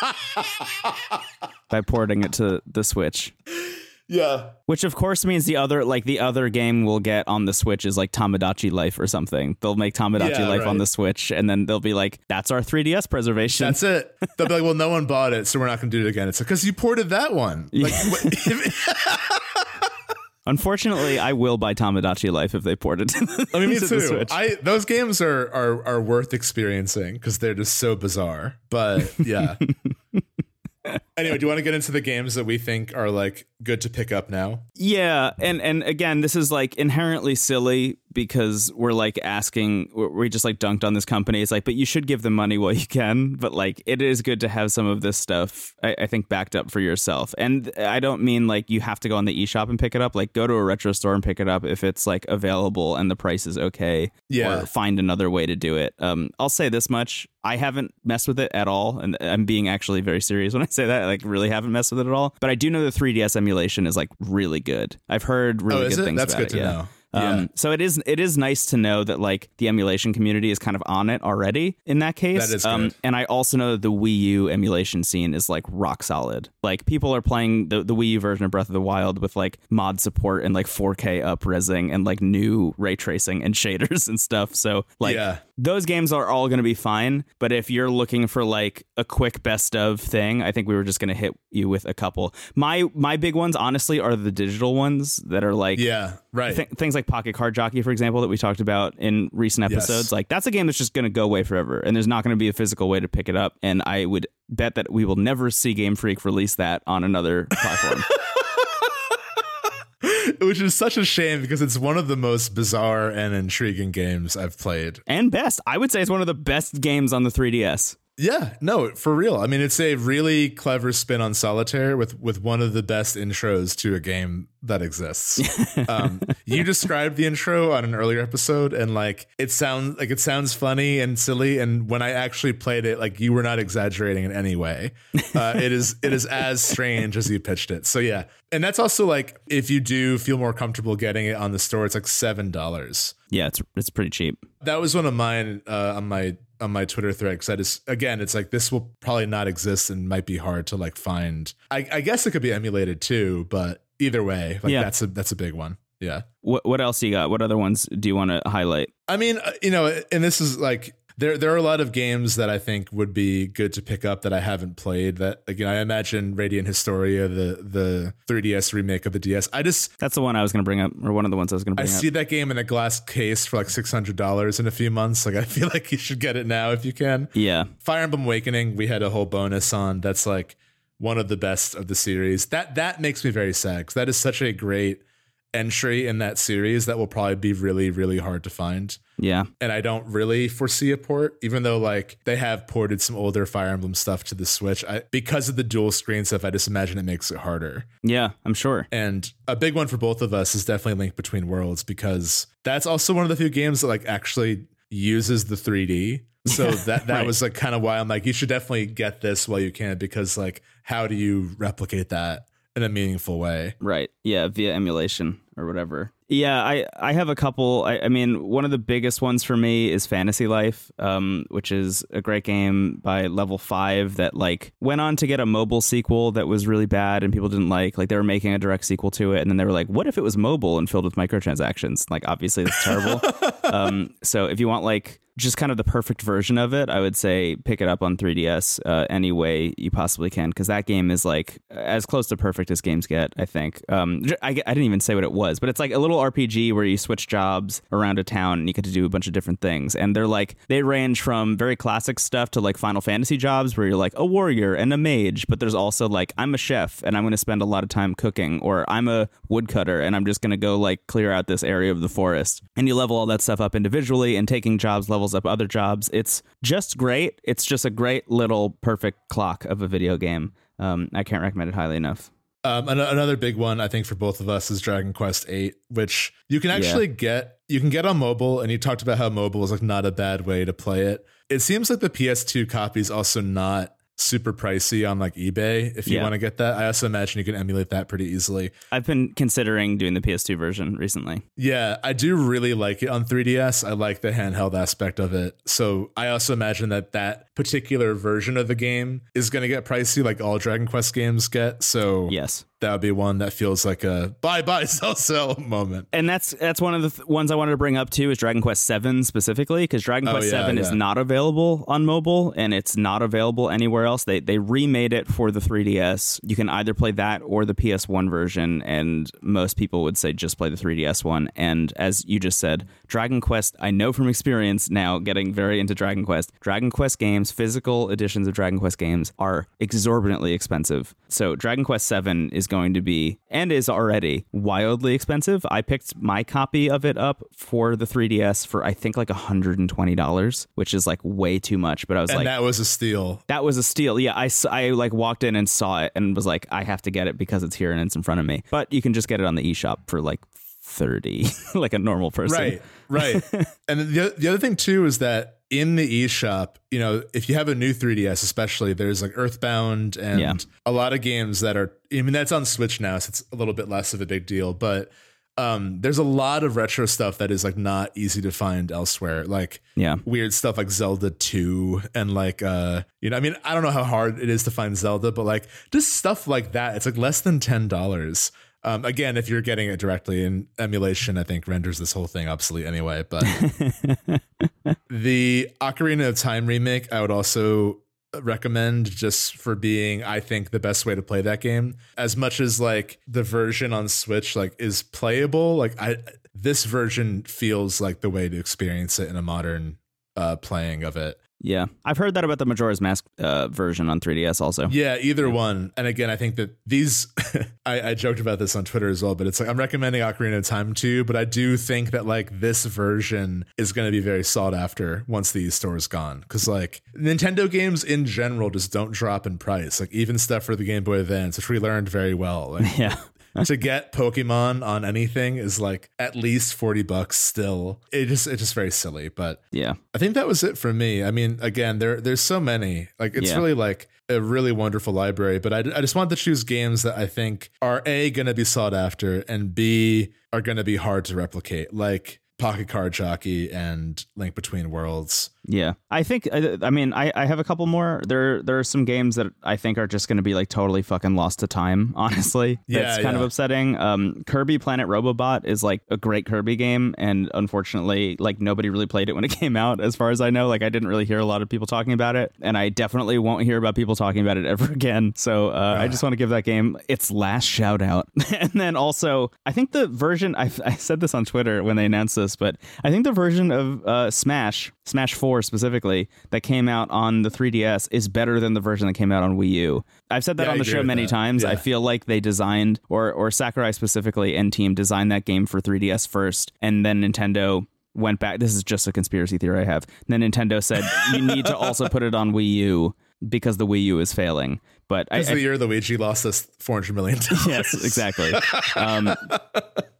by porting it to the Switch. Yeah. Which of course means the other like the other game we'll get on the Switch is like Tomodachi Life or something. They'll make Tomodachi Yeah, Life on the Switch and then they'll be like, that's our 3DS preservation. That's it. They'll be like, well, no one bought it, so we're not going to do it again. It's because you ported that one. Like, Unfortunately, I will buy Tomodachi Life if they port it to the, I mean, me to too. I those games are are are worth experiencing because they're just so bizarre. But yeah. Anyway, do you want to get into the games that we think are like good to pick up now? Yeah, and and again, this is like inherently silly because we're like asking, we- just like dunked on this company. It's like, but you should give them money while you can. But like, it is good to have some of this stuff, I, I think, backed up for yourself. And I don't mean like you have to go on the eShop and pick it up. Like, go to a retro store and pick it up if it's like available and the price is okay. Yeah. or find another way to do it. Um, I'll say this much: I haven't messed with it at all, and I'm being actually very serious when I say that. I like really haven't messed with it at all. But I do know the 3DS emulation is like really good. I've heard really oh, good it? things That's about good it. to yeah. know. Um, yeah. so it is it is nice to know that like the emulation community is kind of on it already in that case. That is um, good. and I also know that the Wii U emulation scene is like rock solid. Like people are playing the, the Wii U version of Breath of the Wild with like mod support and like 4K upresing and like new ray tracing and shaders and stuff. So like Yeah. those games are all going to be fine. But if you're looking for like a quick best of thing, I think we were just going to hit you with a couple. My my big ones, honestly, are the digital ones that are like Yeah. Right. Th- things like Pocket Card Jockey, for example, that we talked about in recent Yes. episodes. Like that's a game that's just going to go away forever, and there's not going to be a physical way to pick it up. And I would bet that we will never see Game Freak release that on another platform. Which is such a shame because it's one of the most bizarre and intriguing games I've played. and best, I would say it's one of the best games on the 3DS. Yeah, no, for real. I mean, it's a really clever spin on solitaire with with one of the best intros to a game that exists. um, you described the intro on an earlier episode, and like it sounds like it sounds funny and silly. And when I actually played it, like you were not exaggerating in any way. Uh, it is it is as strange as you pitched it. So yeah, and that's also like if you do feel more comfortable getting it on the store, it's like seven dollars. Yeah, it's it's pretty cheap. That was one of mine uh, on my on my Twitter thread because I just again it's like this will probably not exist and might be hard to like find. I, I guess it could be emulated too, but either way, like Yeah. that's a that's a big one. Yeah. What what else you got? What other ones do you want to highlight? I mean, uh, you know, and this is like there there are a lot of games that I think would be good to pick up that I haven't played. That again, I imagine Radiant Historia, the the 3DS remake of the DS. I just That's the one I was going to bring up, or one of the ones I was going to I bring up. I see that game in a glass case for like six hundred dollars in a few months. Like I feel like you should get it now if you can. Yeah, Fire Emblem Awakening, we had a whole bonus on. That's like one of the best of the series. That that makes me very sad because that is such a great entry in that series that will probably be really really hard to find. yeah, And I don't really foresee a port, even though like they have ported some older Fire Emblem stuff to the Switch. I, because of the dual screen stuff, I just imagine it makes it harder. yeah. I'm sure. And a big one for both of us is definitely Link Between Worlds because that's also one of the few games that like actually uses the 3D. So that that Right. was like kind of why I'm like you should definitely get this while you can because like how do you replicate that in a meaningful way? Right. Yeah, via emulation or whatever. Yeah, I, I have a couple. I, I mean, one of the biggest ones for me is Fantasy Life, um, which is a great game by Level Five that like went on to get a mobile sequel that was really bad and people didn't like. Like they were making a direct sequel to it, and then they were like, "What if it was mobile and filled with microtransactions?" Like obviously that's terrible. um, so if you want like just kind of the perfect version of it, I would say pick it up on 3DS uh, any way you possibly can because that game is like as close to perfect as games get. I think. Um, I, I didn't even say what it was, but it's like a little RPG where you switch jobs around a town and you get to do a bunch of different things. And they're like they range from very classic stuff to like Final Fantasy jobs where you're like a warrior and a mage, but there's also like I'm a chef and I'm going to spend a lot of time cooking, or I'm a woodcutter and I'm just going to go like clear out this area of the forest. And you level all that stuff up individually, and taking jobs levels up other jobs. It's just great. It's just a great little perfect clock of a video game. Um, I can't recommend it highly enough. Um, an- another big one I think for both of us is Dragon Quest VIII, which you can actually get. You can get on mobile, and you talked about how mobile is like not a bad way to play it. It seems like the PS2 copy is also not super pricey on like eBay if you Yeah. want to get that. I also imagine you can emulate that pretty easily. I've been considering doing the PS2 version recently. Yeah, I do really like it on 3DS. I like the handheld aspect of it. So I also imagine that that particular version of the game is going to get pricey like all Dragon Quest games get. So Yes. That would be one that feels like a buy buy sell sell moment. And that's that's one of the th- ones I wanted to bring up too is Dragon Quest Seven specifically because Dragon Oh, Quest yeah, Seven is not available on mobile and it's not available anywhere else. They they remade it for the 3DS. You can either play that or the PS1 version, and most people would say just play the 3DS one. And as you just said, Dragon Quest, I know from experience now, getting very into Dragon Quest. Dragon Quest games, physical editions of Dragon Quest games, are exorbitantly expensive. So Dragon Quest Seven is going to be and is already wildly expensive. I picked my copy of it up for the 3DS for I think like $120, which is like way too much. But I was And like, that was a steal. that was a steal. Yeah, I I like walked in and saw it and was like, I have to get it because it's here and it's in front of me. But you can just get it on the eShop for like 30, like a normal person. Right, right. and the, the other thing too is that in the eShop, you know, if you have a new 3DS, especially, there's like Earthbound and Yeah. a lot of games that are. I mean, that's on Switch now, so it's a little bit less of a big deal. But um, there's a lot of retro stuff that is like not easy to find elsewhere. Like Yeah. weird stuff like Zelda 2 and like uh you know I mean I don't know how hard it is to find Zelda but like just stuff like that it's like less than $10 um again if you're getting it directly in emulation I think renders this whole thing obsolete anyway but the Ocarina of Time remake I would also recommend just for being I think the best way to play that game. As much as like the version on Switch like is playable like I this version feels like the way to experience it in a modern uh playing of it Yeah. I've heard that about the Majora's Mask uh, version on 3DS also. yeah either one and again I think that these I, I joked about this on Twitter as well but it's like I'm recommending Ocarina of Time too but I do think that like this version is going to be very sought after once the store is gone because like Nintendo games in general just don't drop in price like even stuff for the Game Boy Advance which we learned very well like Yeah. to get Pokemon on anything is like at least 40 bucks still. It just it's just very silly, but Yeah. I think that was it for me. I mean, again, there there's so many. Like it's Yeah. really like a really wonderful library, but I, I just want to choose games that I think are A going to be sought after and B are going to be hard to replicate, like Pocket Card Jockey and Link Between Worlds. Yeah, I think. I, I mean, I, I have a couple more. There there are some games that I think are just going to be like totally fucking lost to time. Honestly, Yeah, that's kind of upsetting. Um, Kirby Planet Robobot is like a great Kirby game, and unfortunately, like nobody really played it when it came out. As far as I know, like I didn't really hear a lot of people talking about it, and I definitely won't hear about people talking about it ever again. So uh, I just want to give that game its last shout out, and then also I think the version I, I said this on Twitter when they announced this, but I think the version of uh, Smash Smash 4 specifically that came out on the 3DS is better than the version that came out on Wii U. I've said that Yeah, on the show many that. times. I feel like they designed or or Sakurai specifically and team designed that game for 3DS first and then Nintendo went back this is just a conspiracy theory I have. then Nintendo said you need to also put it on Wii U because the Wii U is failing. But I, This is I the year Luigi lost us 400 million dollars. yes, exactly. Um,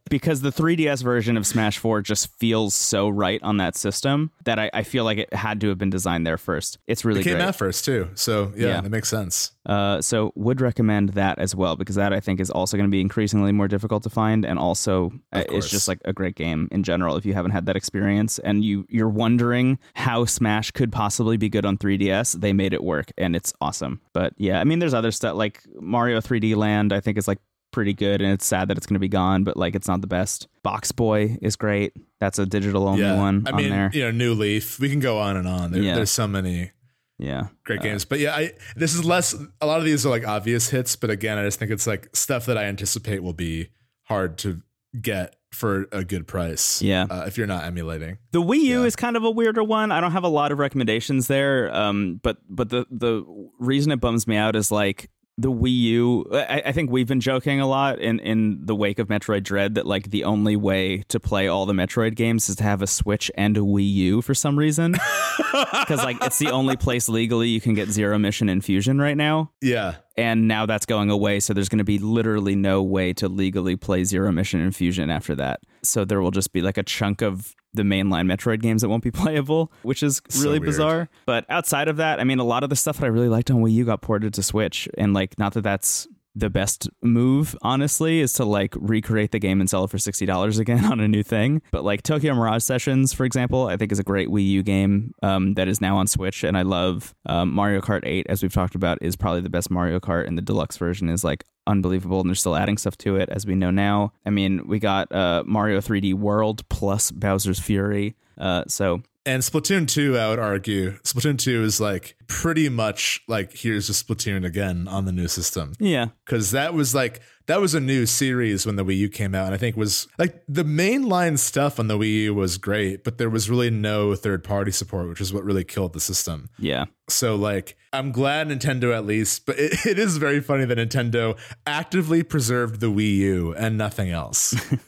because the 3DS version of Smash 4 just feels so right on that system that I, I feel like it had to have been designed there first. It's really It came great. out first too. So yeah, Yeah. that makes sense. Uh, so would recommend that as well because that I think is also going to be increasingly more difficult to find and also uh, it's just like a great game in general if you haven't had that experience and you you're wondering how Smash could possibly be good on 3DS they made it work and it's awesome but yeah I mean there's other stuff like Mario 3D Land I think is like pretty good and it's sad that it's going to be gone but like it's not the best Box Boy is great that's a digital only Yeah. one I on mean, there you know, New Leaf. We can go on and on. There, Yeah. There's so many yeah great games. But yeah, I this is less a lot of these are like obvious hits, but again, I just think it's like stuff that I anticipate will be hard to get for a good price. Yeah. Uh, if you're not emulating. The Wii U Yeah. is kind of a weirder one. I don't have a lot of recommendations there. Um, but but the the reason it bums me out is like the Wii U. I, I think we've been joking a lot in in the wake of Metroid Dread that like the only way to play all the Metroid games is to have a Switch and a Wii U for some reason. Because like it's the only place legally you can get Zero Mission Infusion right now. Yeah. And now that's going away, so there's going to be literally no way to legally play Zero Mission Infusion after that. So there will just be like a chunk of the mainline Metroid games that won't be playable, which is really weird. bizarre. But outside of that, I mean, a lot of the stuff that I really liked on Wii U got ported to Switch, and like, not that that's the best move, honestly, is to like recreate the game and sell it for sixty dollars again on a new thing. But like Tokyo Mirage Sessions, for example, I think is a great Wii U game um, that is now on Switch, and I love um, Mario Kart Eight, as we've talked about, is probably the best Mario Kart, and the deluxe version is like unbelievable and they're still adding stuff to it as we know now i mean we got uh, mario 3d world plus bowser's fury uh, so And Splatoon 2, I would argue, Splatoon 2 is like pretty much like here's just Splatoon again on the new system. yeah Cause that was like that was a new series when the Wii U came out, and I think was like the mainline stuff on the Wii U was great, but there was really no third party support, which is what really killed the system. yeah So like I'm glad Nintendo at least, but it, it is very funny that Nintendo actively preserved the Wii U and nothing else.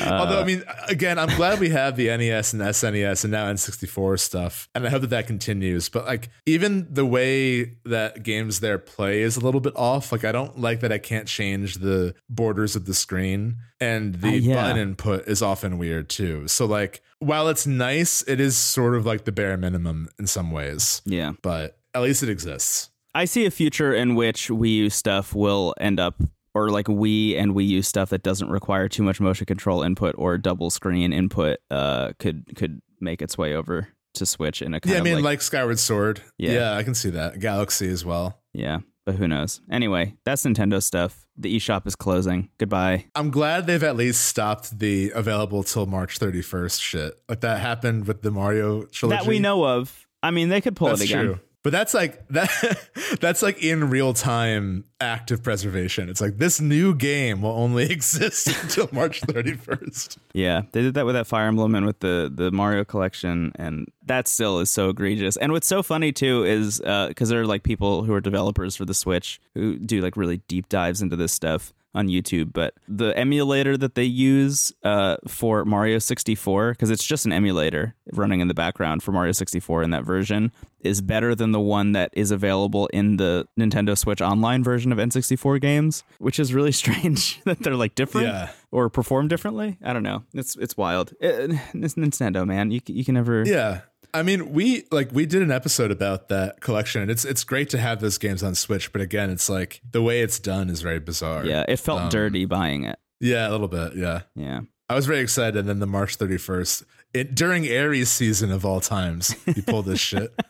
Although I mean, again, I'm glad we have the NES and SNES and now N64 stuff, and I hope that that continues. But like, even the way that games there play is a little bit off. Like, I don't like that I can't change the borders of the screen, and the Uh, yeah. button input is often weird too. So like, while it's nice, it is sort of like the bare minimum in some ways. yeah But at least it exists. I see a future in which Wii U stuff will end up, or like Wii and Wii U stuff that doesn't require too much motion control input or double screen input, uh, could could make its way over to Switch in a kind Yeah, I mean, like, like, Skyward Sword. Yeah. yeah, I can see that. Galaxy as well. yeah, but who knows? Anyway, that's Nintendo stuff. The eShop is closing. Goodbye. I'm glad they've at least stopped the available till March 31st shit. Like that happened with the Mario trilogy. That we know of. I mean, they could pull That's it again. true. But that's like that that's like in real time active preservation. It's like this new game will only exist until March 31st. Yeah, they did that with that Fire Emblem and with the the Mario collection, and that still is so egregious. And what's so funny too is uh because there are like people who are developers for the Switch who do like really deep dives into this stuff on YouTube. But the emulator that they use uh, for Mario 64, because it's just an emulator running in the background for Mario 64 in that version, is better than the one that is available in the Nintendo Switch Online version of N64 games, which is really strange that they're like different Yeah. or perform differently. I don't know. It's it's wild. It, it's Nintendo, man. You you can never. Yeah. I mean, we like we did an episode about that collection. and It's it's great to have those games on Switch, but again, it's like the way it's done is very bizarre. Yeah, it felt Um, dirty buying it. Yeah, a little bit. Yeah. Yeah. I was very excited. And then the March 31st, during Aries season of all times, you pull this shit.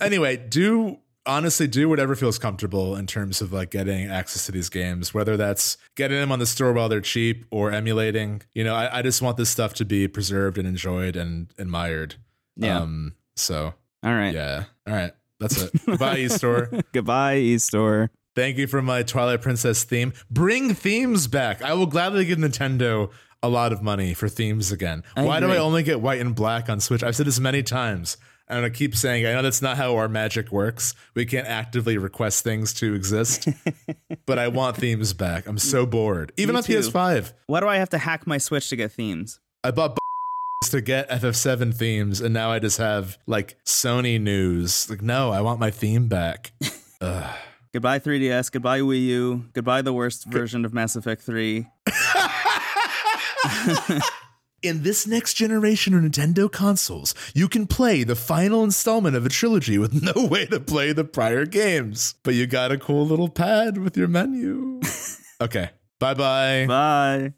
Anyway, do honestly do whatever feels comfortable in terms of like getting access to these games, whether that's getting them on the store while they're cheap or emulating. You know, I, I just want this stuff to be preserved and enjoyed and admired. Yeah. Um, so All right. yeah. All right. That's it. Bye, eStore. Goodbye, eStore. Thank you for my Twilight Princess theme. Bring themes back. I will gladly give Nintendo a lot of money for themes again. I Why do I only get white and black on Switch? I've said this many times. And I keep saying, I know that's not how our magic works. We can't actively request things to exist, but I want themes back. I'm so bored. Even Me on too. PS5, Why do I have to hack my Switch to get themes? I bought to get FF7 themes, and now I just have like Sony news. Like, no, I want my theme back. Ugh. Goodbye 3DS. Goodbye Wii U. Goodbye the worst version of Mass Effect 3. In this next generation of Nintendo consoles, you can play the final installment of a trilogy with no way to play the prior games. But you got a cool little pad with your menu. okay. Bye bye. Bye.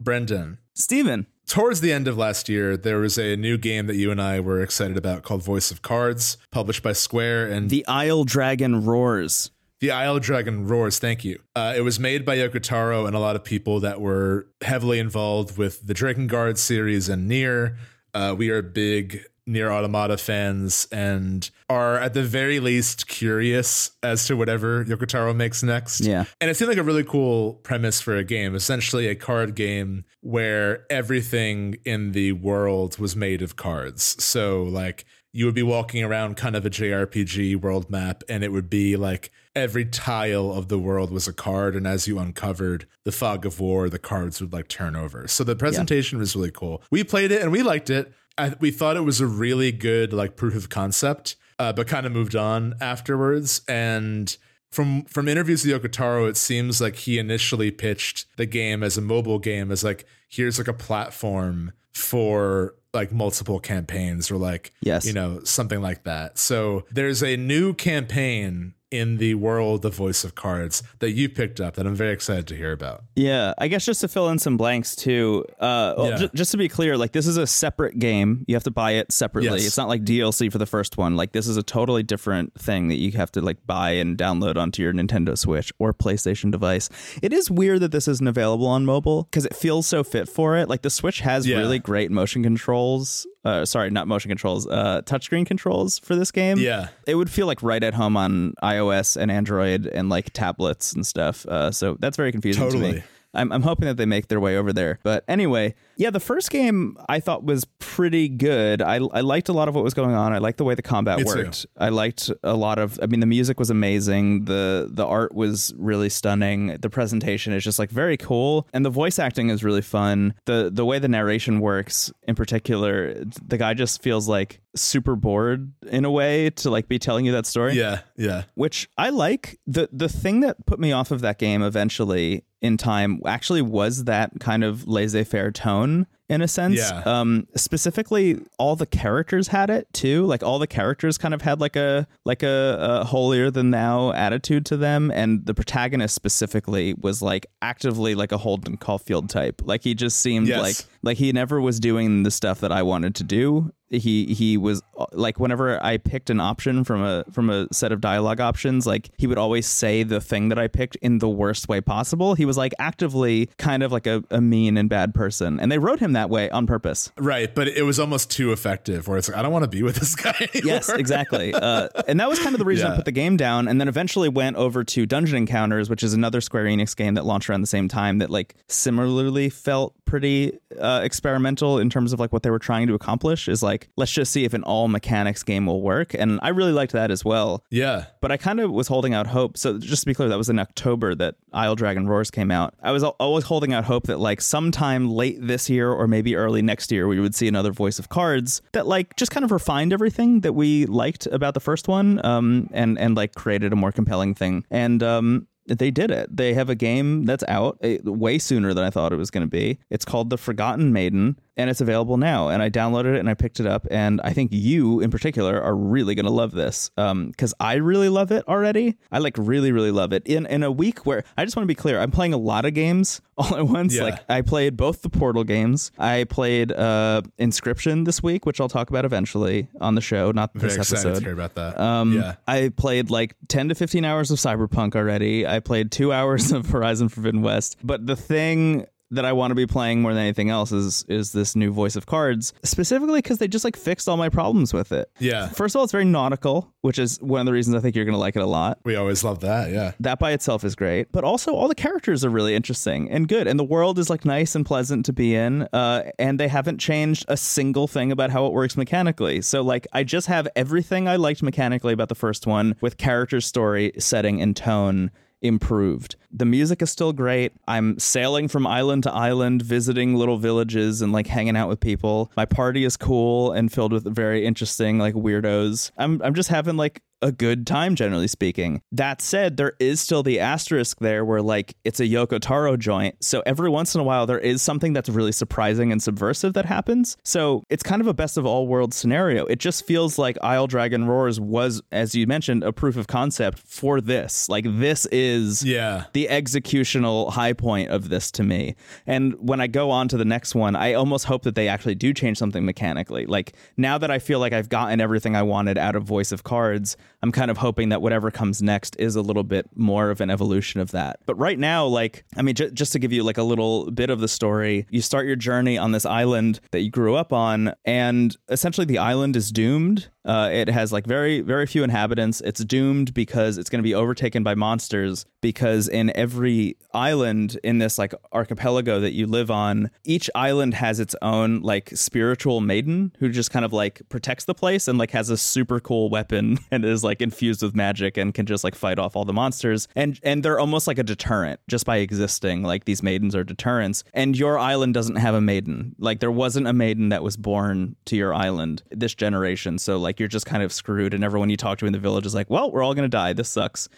Brendan. Stephen. Towards the end of last year, there was a new game that you and I were excited about called Voice of Cards, published by Square and The Isle Dragon Roars. The Isle Dragon Roars, thank you. Uh, it was made by Yoko Taro and a lot of people that were heavily involved with the Drakengard series and Nier. Uh, we are big Nier Automata fans and are at the very least curious as to whatever Yoko Taro makes next. Yeah. And it seemed like a really cool premise for a game, essentially a card game where everything in the world was made of cards. So, like, you would be walking around kind of a JRPG world map, and it would be like every tile of the world was a card. And as you uncovered the fog of war, the cards would like turn over. So, the presentation was really cool. We played it and we liked it. I, we thought it was a really good, like, proof of concept, uh, but kind of moved on afterwards. And from from interviews with Yoko Taro, it seems like he initially pitched the game as a mobile game, as like here's like a platform for like multiple campaigns or like Yes. you know something like that. So there's a new campaign in the world of Voice of Cards that you picked up that I'm very excited to hear about. Yeah, I guess just to fill in some blanks too. Uh, well, Yeah. ju- just to be clear, like this is a separate game. You have to buy it separately. Yes. It's not like DLC for the first one. Like this is a totally different thing that you have to like buy and download onto your Nintendo Switch or PlayStation device. It is weird that this isn't available on mobile because it feels so fit for it. Like the Switch has Yeah. really great motion controls. Uh, sorry, not motion controls. Uh, touchscreen controls for this game. Yeah. it would feel like right at home on iOS and Android and like tablets and stuff. Uh, so that's very confusing to me. Totally. I'm, I'm hoping that they make their way over there. But anyway, yeah, the first game I thought was pretty good. I, I liked a lot of what was going on. I liked the way the combat Me too. worked. I liked a lot of. I mean, the music was amazing. the The art was really stunning. The presentation is just like very cool, and the voice acting is really fun. the The way the narration works, in particular, the guy just feels like super bored in a way to like be telling you that story Yeah, yeah. which I like. the The thing that put me off of that game eventually in time actually was that kind of laissez faire tone in a sense. Yeah. Um, specifically, all the characters had it too. Like all the characters kind of had like a like a, a holier than thou attitude to them, and the protagonist specifically was like actively like a Holden Caulfield type. Like he just seemed Yes. like like he never was doing the stuff that I wanted to do. He he was uh, like whenever I picked an option from a from a set of dialogue options, like he would always say the thing that I picked in the worst way possible. He was like actively kind of like a, a mean and bad person, and they wrote him that way on purpose. Right, but it was almost too effective where it's like I don't want to be with this guy anymore. Yes, exactly. Uh, and that was kind of the reason I put the game down, and then eventually went over to Dungeon Encounters, which is another Square Enix game that launched around the same time that like similarly felt pretty uh, experimental in terms of like what they were trying to accomplish. Is like let's just see if an all mechanics game will work, and I really liked that as well. Yeah. But I kind of was holding out hope. So just to be clear, that was in October that Isle Dragon Roars came out. I was always holding out hope that like sometime late this year or maybe early next year we would see another Voice of Cards that like just kind of refined everything that we liked about the first one, um, and and like created a more compelling thing. And um, they did it. They have a game that's out uh, way sooner than I thought it was going to be. It's called The Forgotten Maiden, and it's available now. And I downloaded it and I picked it up. And I think you, in particular, are really going to love this because I really love it already. I like really, really love it. In in a week where I just want to be clear, I'm playing a lot of games all at once. Yeah. Like I played both the Portal games. I played uh, Inscryption this week, which I'll talk about eventually on the show, not Very this excited episode. to hear about that. Um, yeah. I played like 10 to 15 hours of Cyberpunk already. I played two hours of Horizon Forbidden West. But the thing that I want to be playing more than anything else is is this new Voice of Cards, specifically because they just like fixed all my problems with it. Yeah. First of all, it's very nautical, which is one of the reasons I think you're going to like it a lot. We always love that. Yeah. That by itself is great, but also all the characters are really interesting and good, and the world is like nice and pleasant to be in. Uh, and they haven't changed a single thing about how it works mechanically. So like, I just have everything I liked mechanically about the first one with character, story, setting, and tone improved. The music is still great. I'm sailing from island to island, visiting little villages and like hanging out with people. My party is cool and filled with very interesting like weirdos. I'm I'm just having like a good time generally speaking. That said, there is still the asterisk there where like it's a Yoko Taro joint. So every once in a while there is something that's really surprising and subversive that happens. So it's kind of a best of all worlds scenario. It just feels like Isle Dragon Roars was as you mentioned a proof of concept for this. Like this is Yeah. the executional high point of this to me. And when I go on to the next one, I almost hope that they actually do change something mechanically. Like now that I feel like I've gotten everything I wanted out of Voice of Cards, I'm kind of hoping that whatever comes next is a little bit more of an evolution of that. But right now, like, I mean, j- just to give you like a little bit of the story, you start your journey on this island that you grew up on, and essentially the island is doomed. Uh, it has like very, very few inhabitants. It's doomed because it's going to be overtaken by monsters. Because in every island in this like archipelago that you live on, each island has its own like spiritual maiden who just kind of like protects the place and like has a super cool weapon and is like like infused with magic and can just like fight off all the monsters. And and they're almost like a deterrent just by existing. Like these maidens are deterrents. And your island doesn't have a maiden. Like there wasn't a maiden that was born to your island this generation. So like you're just kind of screwed. And everyone you talk to in the village is like, well, we're all gonna die. This sucks.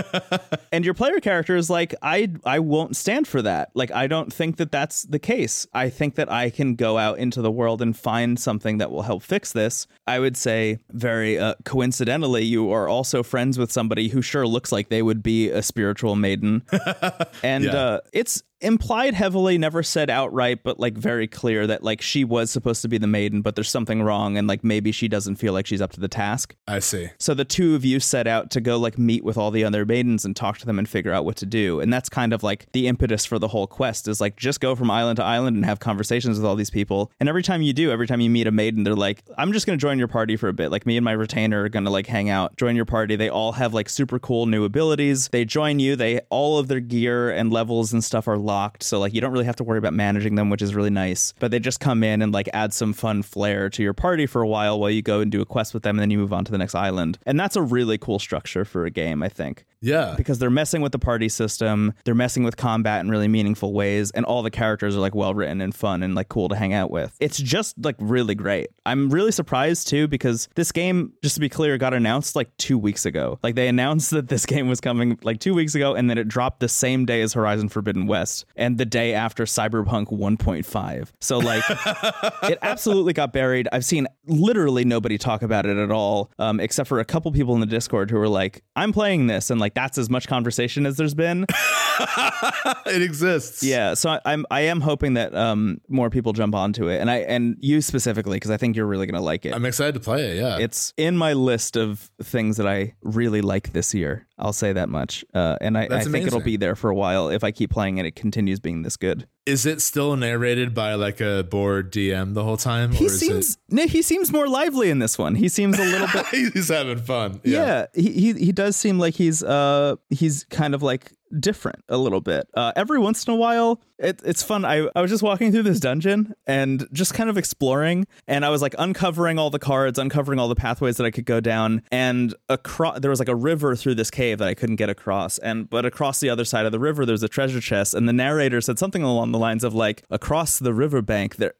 and your player character is like, I I won't stand for that. Like I don't think that that's the case. I think that I can go out into the world and find something that will help fix this. I would say very uh, coincidentally, you are also friends with somebody who sure looks like they would be a spiritual maiden, and Yeah. uh, it's implied heavily never said outright but like very clear that like she was supposed to be the maiden but there's something wrong and like maybe she doesn't feel like she's up to the task I see. so the two of you set out to go like meet with all the other maidens and talk to them and figure out what to do. And that's kind of like the impetus for the whole quest is like just go from island to island and have conversations with all these people. And every time you do, every time you meet a maiden, they're like, I'm just going to join your party for a bit. Like me and my retainer are going to like hang out, join your party. They all have like super cool new abilities. They join you. They all of their gear and levels and stuff are locked. So like you don't really have to worry about managing them, which is really nice. But they just come in and like add some fun flair to your party for a while while you go and do a quest with them and then you move on to the next island. And that's a really cool structure for a game, I think Yeah. because they're messing with the party system, they're messing with combat in really meaningful ways, and all the characters are like well written and fun and like cool to hang out with. It's just like really great. I'm really surprised too because this game, just to be clear, got announced like two weeks ago. Like they announced that this game was coming like two weeks ago, and then it dropped the same day as Horizon Forbidden West and the day after Cyberpunk 1.5. So like it absolutely got buried. I've seen literally nobody talk about it at all, um, except for a couple people in the Discord who were like, "I'm playing this," and like that's as much conversation as there's been. it exists. yeah, so I, I'm I am hoping that um, more people jump onto it, and I and you specifically because I think you're really gonna like it. I'm excited to play it. Yeah. it's in my list of things that I really like this year. I'll say that much, uh, and I, I think it'll be there for a while if I keep playing it. It continues being this good. Is it still narrated by like a bored DM the whole time? He or is seems no, he seems more lively in this one. He seems a little bit he's having fun. yeah, he, he he does seem like he's uh he's kind of like different a little bit. Uh every once in a while it, it's fun. I, I was just walking through this dungeon and just kind of exploring and i was like uncovering all the cards uncovering all the pathways that i could go down and across there was like a river through this cave that i couldn't get across and but across the other side of the river there's a treasure chest and the narrator said something along the lines of like across the riverbank there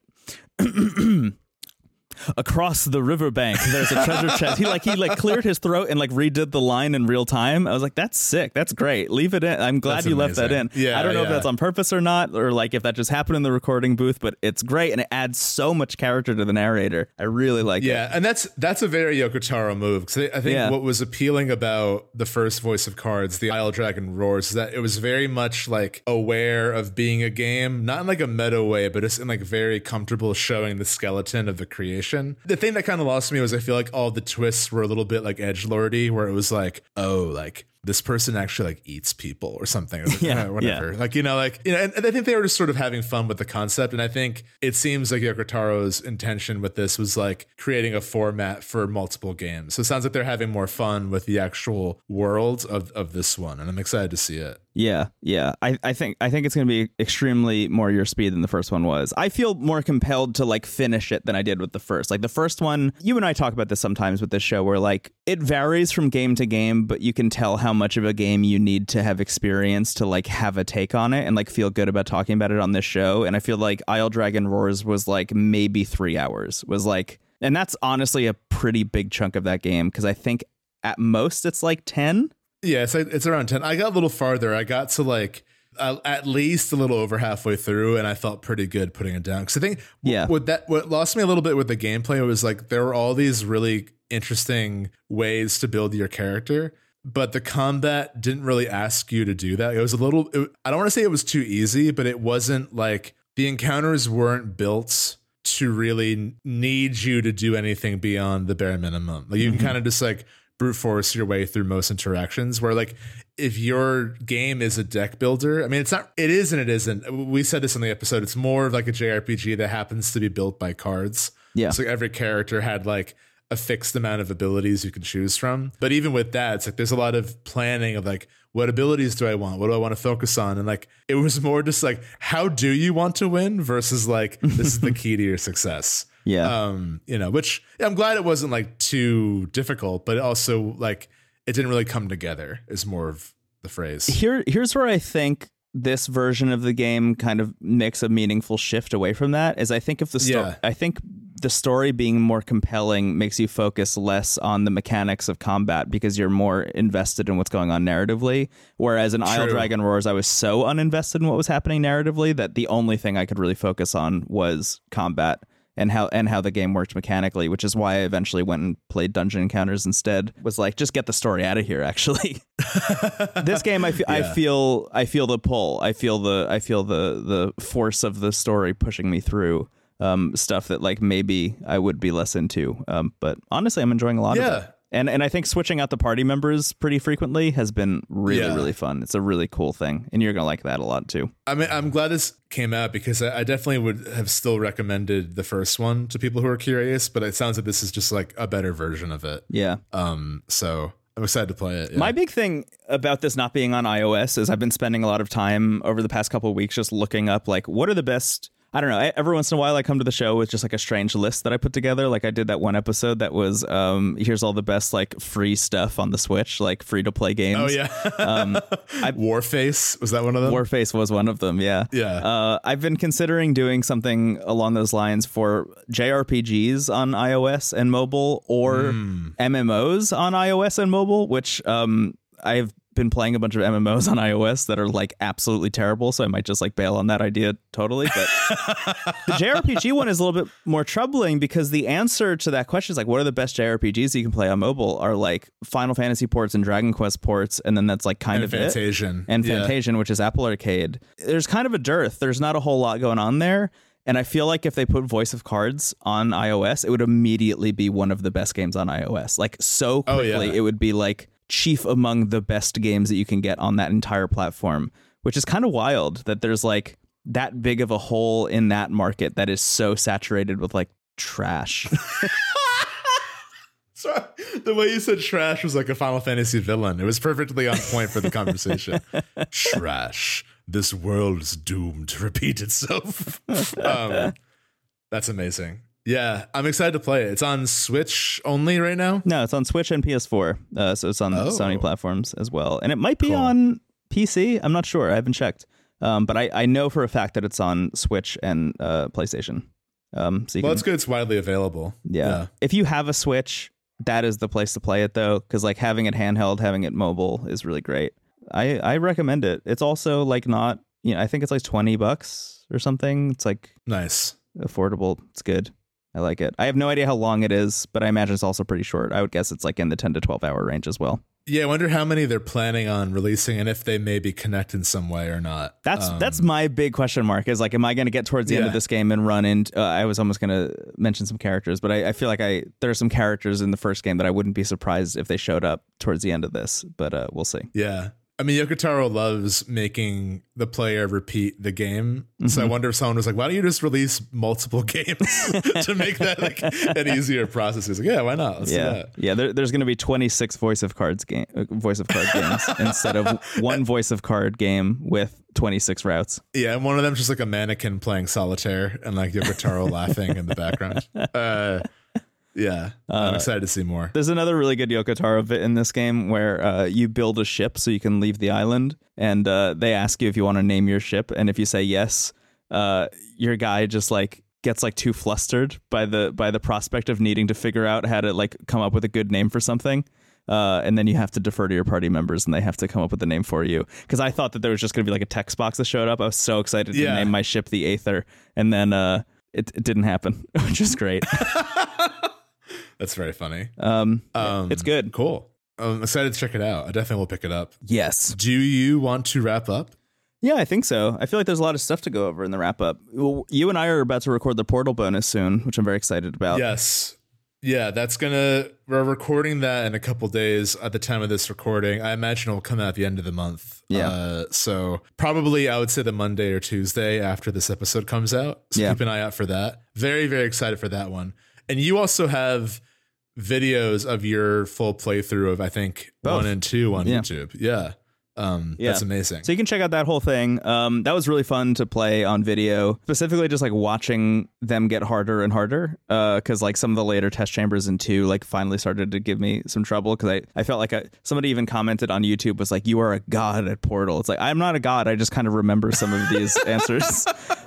across the riverbank there's a treasure chest. He like he like cleared his throat and like redid the line in real time. I was like that's sick. That's great. Leave it in. I'm glad That's you left that in. Yeah, i don't know if that's on purpose or not or like if that just happened in the recording booth but it's great and it adds so much character to the narrator. I really like it. Yeah, and that's that's a very Yoko Taro move because I think Yeah. what was appealing about the first Voice of Cards, the Isle Dragon Roars, is that it was very much like aware of being a game, not in like a meta way, but just in like very comfortable showing the skeleton of the creation. The thing that kind of lost me was I feel like all the twists were a little bit like edge lordy, where it was like, oh, like this person actually like eats people or something, or like, Yeah, eh, whatever. Like you know, like you know, and, and I think they were just sort of having fun with the concept. And I think it seems like Yoko Taro's intention with this was like creating a format for multiple games. So it sounds like they're having more fun with the actual world of of this one, and I'm excited to see it. Yeah, yeah. I, I think I think it's gonna be extremely more your speed than the first one was. I feel more compelled to like finish it than I did with the first. Like the first one, you and I talk about this sometimes with this show where like it varies from game to game, but you can tell how much of a game you need to have experience to like have a take on it and like feel good about talking about it on this show. And I feel like Isle Dragon Roars was like maybe three hours. Was like and that's honestly a pretty big chunk of that game because I think at most it's like ten. Yeah, it's like, it's around ten. I got a little farther. I got to like. Uh, at least a little over halfway through, and I felt pretty good putting it down. Because I think, Yeah. what that what lost me a little bit with the gameplay was like there were all these really interesting ways to build your character, but the combat didn't really ask you to do that. It was a little. It, I don't want to say it was too easy, but it wasn't like the encounters weren't built to really need you to do anything beyond the bare minimum. Like you can kind of just like brute force your way through most interactions where like if your game is a deck builder i mean it's not it is and it isn't. We said this in the episode. It's more of like a jrpg that happens to be built by cards. Yeah. so every character had like a fixed amount of abilities you can choose from. But even with that it's like there's a lot of planning of like what abilities do i want? What do i want to focus on? And like it was more just like how do you want to win versus like this is the key to your success Yeah. Um, you know, which I'm glad it wasn't like too difficult, but also like it didn't really come together. Is more of the phrase. Here, here's where I think this version of the game kind of makes a meaningful shift away from that. Is I think if the sto- Yeah. I think the story being more compelling makes you focus less on the mechanics of combat because you're more invested in what's going on narratively. Whereas in Isle Dragon Roars, I was so uninvested in what was happening narratively that the only thing I could really focus on was combat and how and how the game worked mechanically, which is why I eventually went and played Dungeon Encounters instead. Was like, just get the story out of here. Actually, this game, I feel, I feel, I feel the pull. I feel the, I feel the the force of the story pushing me through um, stuff that like maybe I would be less into. Um, but honestly, I'm enjoying a lot of it. And and I think switching out the party members pretty frequently has been really Yeah. really fun. It's a really cool thing, and you're gonna like that a lot too. I mean, I'm glad this came out because I, I definitely would have still recommended the first one to people who are curious, but it sounds like this is just like a better version of it. Yeah. Um, so I'm excited to play it. yeah. My big thing about this not being on iOS is I've been spending a lot of time over the past couple of weeks just looking up like what are the best. I don't know. I, every once in a while, I come to the show with just like a strange list that I put together. Like I did that one episode that was um, here's all the best like free stuff on the Switch, like free to play games. oh yeah, Um, Warface was that one of them? Warface was one of them. Yeah. Yeah. Uh, I've been considering doing something along those lines for JRPGs on iOS and mobile, or Hmm. MMOs on iOS and mobile. Which um, I've been playing a bunch of MMOs on iOS that are like absolutely terrible. So I might just like bail on that idea totally. But the JRPG one is a little bit more troubling because the answer to that question is like, what are the best JRPGs you can play on mobile? Are like Final Fantasy ports and Dragon Quest ports, and then that's like kind and of it Fantasian and Yeah. Fantasian, which is Apple Arcade. There's kind of a dearth. There's not a whole lot going on there. And I feel like if they put Voice of Cards on iOS, it would immediately be one of the best games on iOS. Like so Oh, quickly, yeah. it would be like chief among the best games that you can get on that entire platform, which is kind of wild that there's like that big of a hole in that market that is so saturated with like trash. Sorry, the way you said trash was like a Final Fantasy villain. It was perfectly on point for the conversation. trash. This world is doomed to repeat itself. um, that's amazing. Yeah, I'm excited to play it. It's on Switch only right now. no, it's on Switch and PS4. Uh, so it's on Oh. Sony platforms as well. And it might be Cool. on PC. I'm not sure. I haven't checked. Um, but I, I know for a fact that it's on Switch and uh, PlayStation. Um, so Well, can, it's good. It's widely available. yeah. If you have a Switch, that is the place to play it though, because like having it handheld, having it mobile is really great. I I recommend it. It's also like not you know I think it's like twenty bucks or something. It's like Nice. affordable. It's good. I like it. I have no idea how long it is, but I imagine it's also pretty short. I would guess it's like in the ten to twelve hour range as well. Yeah, I wonder how many they're planning on releasing and if they maybe connect in some way or not. That's Um, that's my big question mark. Is like, am I going to get towards the end of this game and run into? Uh, I was almost going to mention some characters, but I, I feel like I there are some characters in the first game that I wouldn't be surprised if they showed up towards the end of this. But uh, we'll see. Yeah. I mean, Yoko Taro loves making the player repeat the game. So I Mm-hmm. wonder if someone was like, why don't you just release multiple games to make that like an easier process? He's like, yeah, why not? Let's do yeah, that. yeah. There, there's going to be 26 voice of cards game, uh, voice of card games instead of one voice of card game with 26 routes. Yeah, and one of them's just like a mannequin playing solitaire and like Yoko Taro laughing in the background. Uh, yeah, I'm excited to see more. There's another really good Yoko Taro bit in this game where uh, you build a ship so you can leave the island, and uh, they ask you if you want to name your ship, and if you say yes, uh, your guy just like gets like too flustered by the by the prospect of needing to figure out how to like come up with a good name for something. Uh, and then you have to defer to your party members, and they have to come up with a name for you. Because I thought that there was just going to be like a text box that showed up. I was so excited to Yeah. name my ship the Aether, and then uh, it, it didn't happen, which is great. That's very funny. Um, Um, it's good. Cool. I'm excited to check it out. I definitely will pick it up. Yes. Do you want to wrap up? Yeah, I think so. I feel like there's a lot of stuff to go over in the wrap up. Well, you and I are about to record the Portal bonus soon, which I'm very excited about. Yes. Yeah, that's gonna. We're recording that in a couple days at the time of this recording. I imagine it'll come out at the end of the month. Yeah. Uh, so probably I would say the Monday or Tuesday after this episode comes out. So Yeah. keep an eye out for that. Very very excited for that one. And you also have videos of your full playthrough of I think Both. one and two on Yeah. YouTube. Yeah. Um, Yeah. That's amazing. So you can check out that whole thing. Um, that was really fun to play on video, specifically just like watching them get harder and harder. Because like some of the later test chambers in two, like finally started to give me some trouble. Because I, I felt like I, somebody even commented on YouTube was like, "You are a god at Portal." It's like I'm not a god. I just kind of remember some of these answers.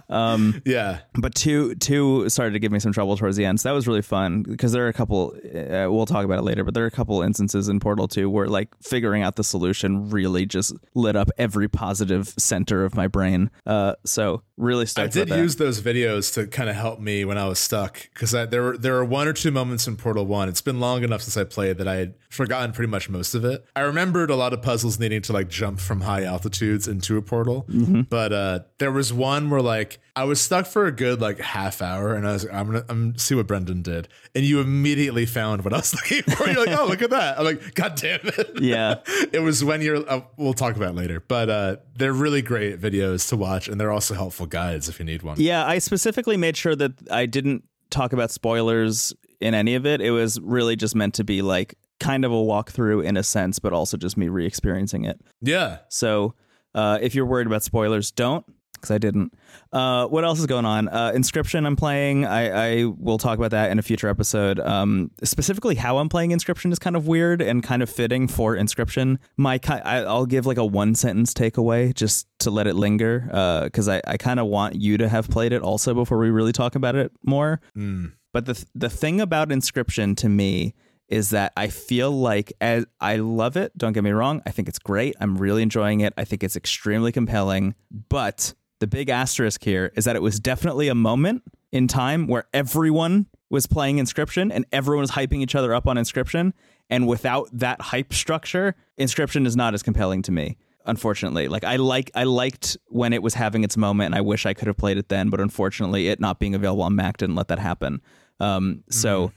Um, yeah. but two two started to give me some trouble towards the end. So that was really fun because there are a couple. Uh, we'll talk about it later, but there are a couple instances in Portal Two where like figuring out the solution really just lit up every positive center of my brain. Uh, so really stuck. I did about use those videos to kind of help me when I was stuck because there were there were one or two moments in Portal One. It's been long enough since I played that I had forgotten pretty much most of it. I remembered a lot of puzzles needing to like jump from high altitudes into a portal, Mm-hmm. but uh, there was one where like I was stuck for a good like half hour, and I was like, I'm gonna I'm gonna see what Brendan did, and you immediately found what I was looking for. You're like, oh look at that! I'm like, God damn it! Yeah. it was when you're uh, we'll talk about it later but uh they're really great videos to watch and they're also helpful guides if you need one Yeah, I specifically made sure that I didn't talk about spoilers in any of it. It was really just meant to be like kind of a walkthrough in a sense, but also just me re-experiencing it. yeah So uh, if you're worried about spoilers, don't, because I didn't. Uh, what else is going on? Uh, Inscryption, I'm playing. I, I will talk about that in a future episode. Um, specifically, how I'm playing Inscryption is kind of weird and kind of fitting for Inscryption. My, I, I'll give like a one sentence takeaway just to let it linger, because I, I kind of want you to have played it also before we really talk about it more. Mm. But the the thing about Inscryption to me is that I feel like as I love it. Don't get me wrong. I think it's great. I'm really enjoying it. I think it's extremely compelling. But the big asterisk here is that it was definitely a moment in time where everyone was playing Inscryption and everyone was hyping each other up on Inscryption. And without that hype structure, Inscryption is not as compelling to me. Unfortunately, like I like I liked when it was having its moment, and I wish I could have played it then. But unfortunately, it not being available on Mac didn't let that happen. Um, so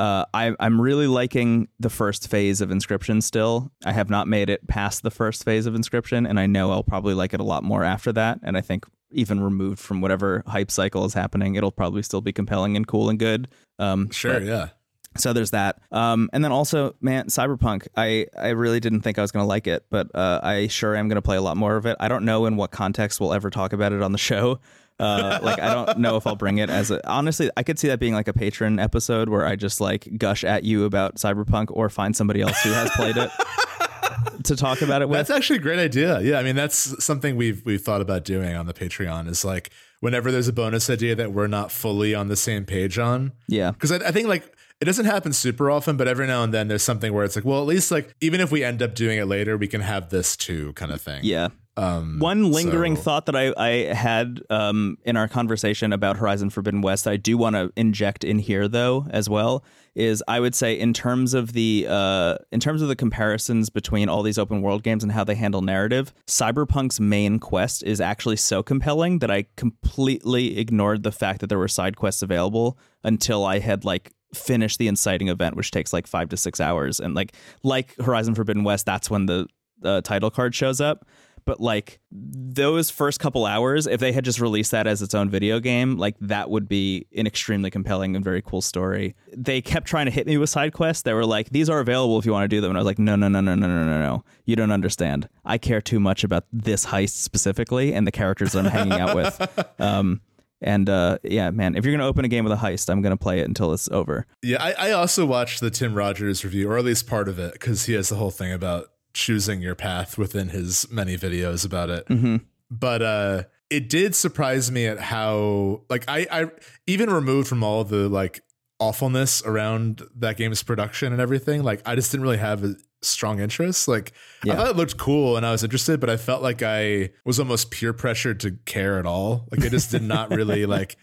uh, I, I'm really liking the first phase of Inscryption still. I have not made it past the first phase of Inscryption, and I know I'll probably like it a lot more after that. And I think even removed from whatever hype cycle is happening, it'll probably still be compelling and cool and good. Um, sure but- yeah so there's that. Um, and then also, man, Cyberpunk. I, I really didn't think I was going to like it, but uh, I sure am going to play a lot more of it. I don't know in what context we'll ever talk about it on the show. Uh, like I don't know if I'll bring it as a. Honestly, I could see that being like a patron episode where I just like gush at you about Cyberpunk, or find somebody else who has played it to talk about it with. that's actually a great idea yeah i mean that's something we've we've thought about doing on the patreon is like whenever there's a bonus idea that we're not fully on the same page on yeah, because I, I think like it doesn't happen super often but every now and then there's something where it's like well at least like even if we end up doing it later we can have this too kind of thing yeah. Um One lingering so- thought that I, I had um, in our conversation about Horizon Forbidden West, I do want to inject in here though as well. Is I would say in terms of the uh, in terms of the comparisons between all these open world games and how they handle narrative, Cyberpunk's main quest is actually so compelling that I completely ignored the fact that there were side quests available until I had like finished the inciting event, which takes like five to six hours, and like like Horizon Forbidden West, that's when the uh, title card shows up but like those first couple hours if they had just released that as its own video game like that would be an extremely compelling and very cool story. They kept trying to hit me with side quests they were like these are available if you want to do them. And i was like no no no no no no no no. You don't understand. I care too much about this heist specifically and the characters that i'm hanging out with. Um and uh, yeah, man, if you're gonna open a game with a heist, I'm gonna play it until it's over. Yeah, I, I also watched the Tim Rogers review, or at least part of it, because he has the whole thing about choosing your path within his many videos about it. Mm-hmm. But uh it did surprise me at how like I, I even removed from all the like awfulness around that game's production and everything, like I just didn't really have a strong interest. Like Yeah. I thought it looked cool and I was interested, but I felt like I was almost peer pressured to care at all. Like I just did not really like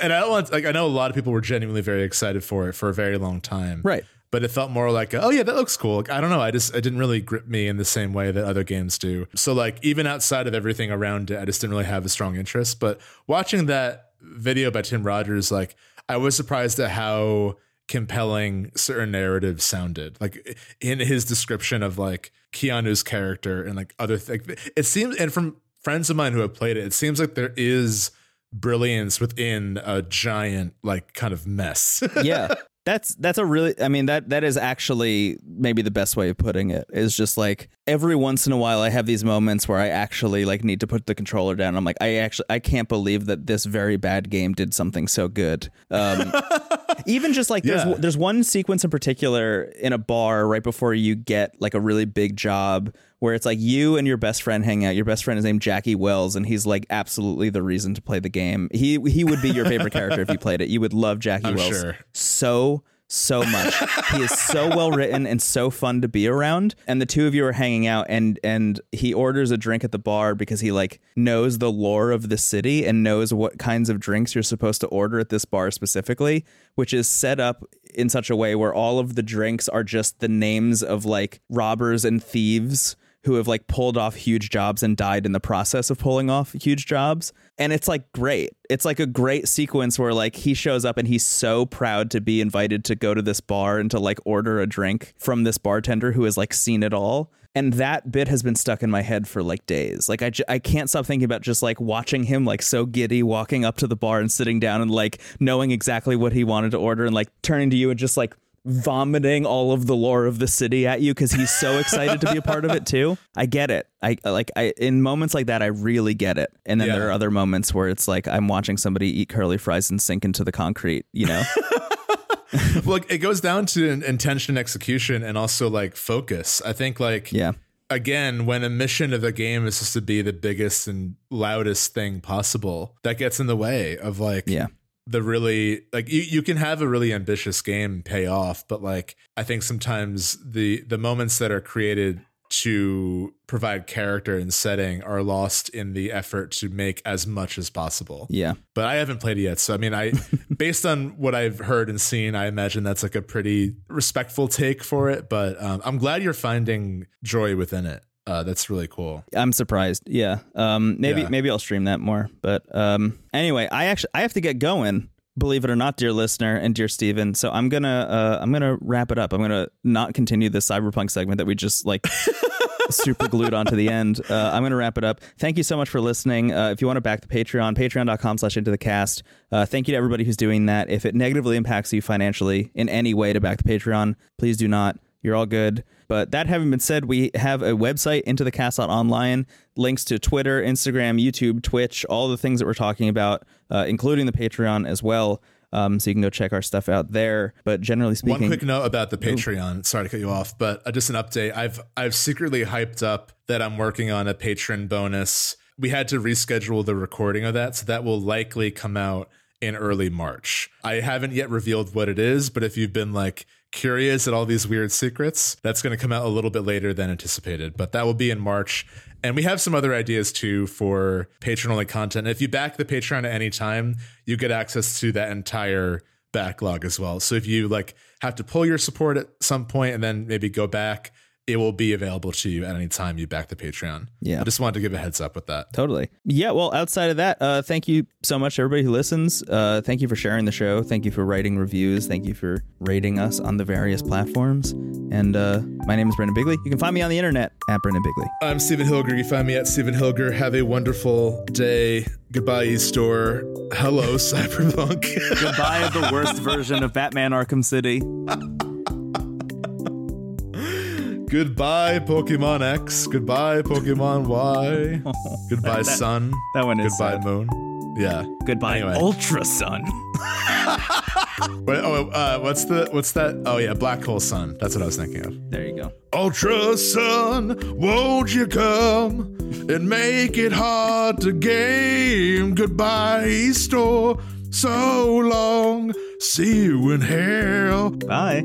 and I don't want like I know a lot of people were genuinely very excited for it for a very long time. Right. But it felt more like, oh yeah, that looks cool. Like, I don't know. I just it didn't really grip me in the same way that other games do. So like even outside of everything around it, I just didn't really have a strong interest. But watching that video by Tim Rogers, like I was surprised at how compelling certain narratives sounded. Like in his description of like Keanu's character and like other things. It seems and from friends of mine who have played it, it seems like there is brilliance within a giant like kind of mess. Yeah. That's that's a really I mean that that is actually maybe the best way of putting it is just like every once in a while I have these moments where I actually like need to put the controller down. I'm like I actually I can't believe that this very bad game did something so good. Um, even just like Yeah. there's there's one sequence in particular in a bar right before you get like a really big job where it's like you and your best friend hang out. Your best friend is named Jackie Wells, and he's like absolutely the reason to play the game. He he would be your favorite character if you played it. You would love Jackie I'm Wells sure. so so much. he is so well written and so fun to be around. And the two of you are hanging out and and he orders a drink at the bar because he like knows the lore of the city and knows what kinds of drinks you're supposed to order at this bar specifically, which is set up in such a way where all of the drinks are just the names of like robbers and thieves who have like pulled off huge jobs and died in the process of pulling off huge jobs. And it's like great. It's like a great sequence where like he shows up and he's so proud to be invited to go to this bar and to like order a drink from this bartender who has like seen it all. And that bit has been stuck in my head for like days. Like I, j- I can't stop thinking about just like watching him like so giddy walking up to the bar and sitting down and like knowing exactly what he wanted to order and like turning to you and just like vomiting all of the lore of the city at you because he's so excited to be a part of it too. I get it. I like I in moments like that I really get it. And then Yeah. there are other moments where it's like I'm watching somebody eat curly fries and sink into the concrete, you know? Look, it goes down to in- intention, execution, and also like focus. I think like yeah. again, when a mission of the game is just to be the biggest and loudest thing possible, that gets in the way of like Yeah. The really like you, you can have a really ambitious game pay off, but like I think sometimes the the moments that are created to provide character and setting are lost in the effort to make as much as possible. Yeah. But I haven't played it yet, so I mean, I based on what I've heard and seen, I imagine that's like a pretty respectful take for it. But um, I'm glad you're finding joy within it. Uh, that's really cool. I'm surprised. Yeah. Um maybe Yeah. maybe I'll stream that more. But um anyway, I actually I have to get going. Believe it or not, dear listener and dear Stephen. So I'm gonna uh I'm gonna wrap it up. I'm gonna not continue this cyberpunk segment that we just like super glued onto the end. Uh, I'm gonna wrap it up. Thank you so much for listening. Uh, if you want to back the Patreon, patreon.com slash into the cast. Uh, thank you to everybody who's doing that. If it negatively impacts you financially in any way to back the Patreon, please do not. You're all good. But that having been said, we have a website, into the cast online, links to Twitter, Instagram, YouTube, Twitch, all the things that we're talking about, uh, including the Patreon as well. Um, so you can go check our stuff out there. But generally speaking, One quick note about the Patreon. Sorry to cut you off, but uh, just an update. I've I've secretly hyped up that I'm working on a patron bonus. We had to reschedule the recording of that, so that will likely come out in early March. I haven't yet revealed what it is, but if you've been like curious at all these weird secrets, that's going to come out a little bit later than anticipated. But that will be in March. And we have some other ideas too for patron only content. If you back the Patreon at any time, you get access to that entire backlog as well. So if you like have to pull your support at some point and then maybe go back, it will be available to you at any time you back the Patreon. Yeah. I just wanted to give a heads up with that. Totally. Yeah. Well, outside of that, uh, thank you so much, everybody who listens. Uh, thank you for sharing the show. Thank you for writing reviews. Thank you for rating us on the various platforms. And uh, my name is Brendan Bigley. You can find me on the internet at Brendan Bigley. I'm Stephen Hilger. You find me at Stephen Hilger. Have a wonderful day. Goodbye, Eastore. Hello, Cyberpunk. Goodbye, the worst version of Batman Arkham City. Goodbye, Pokemon X. Goodbye, Pokemon Y. Goodbye, Sun. That one is Goodbye, sad. Moon. Yeah. Goodbye, Anyway. Ultra Sun. Wait, oh, uh, what's the what's that? Oh yeah, Black Hole Sun. That's what I was thinking of. There you go. Ultra Sun, won't you come and make it hard to game? Goodbye, store. So long. See you in hell. Bye.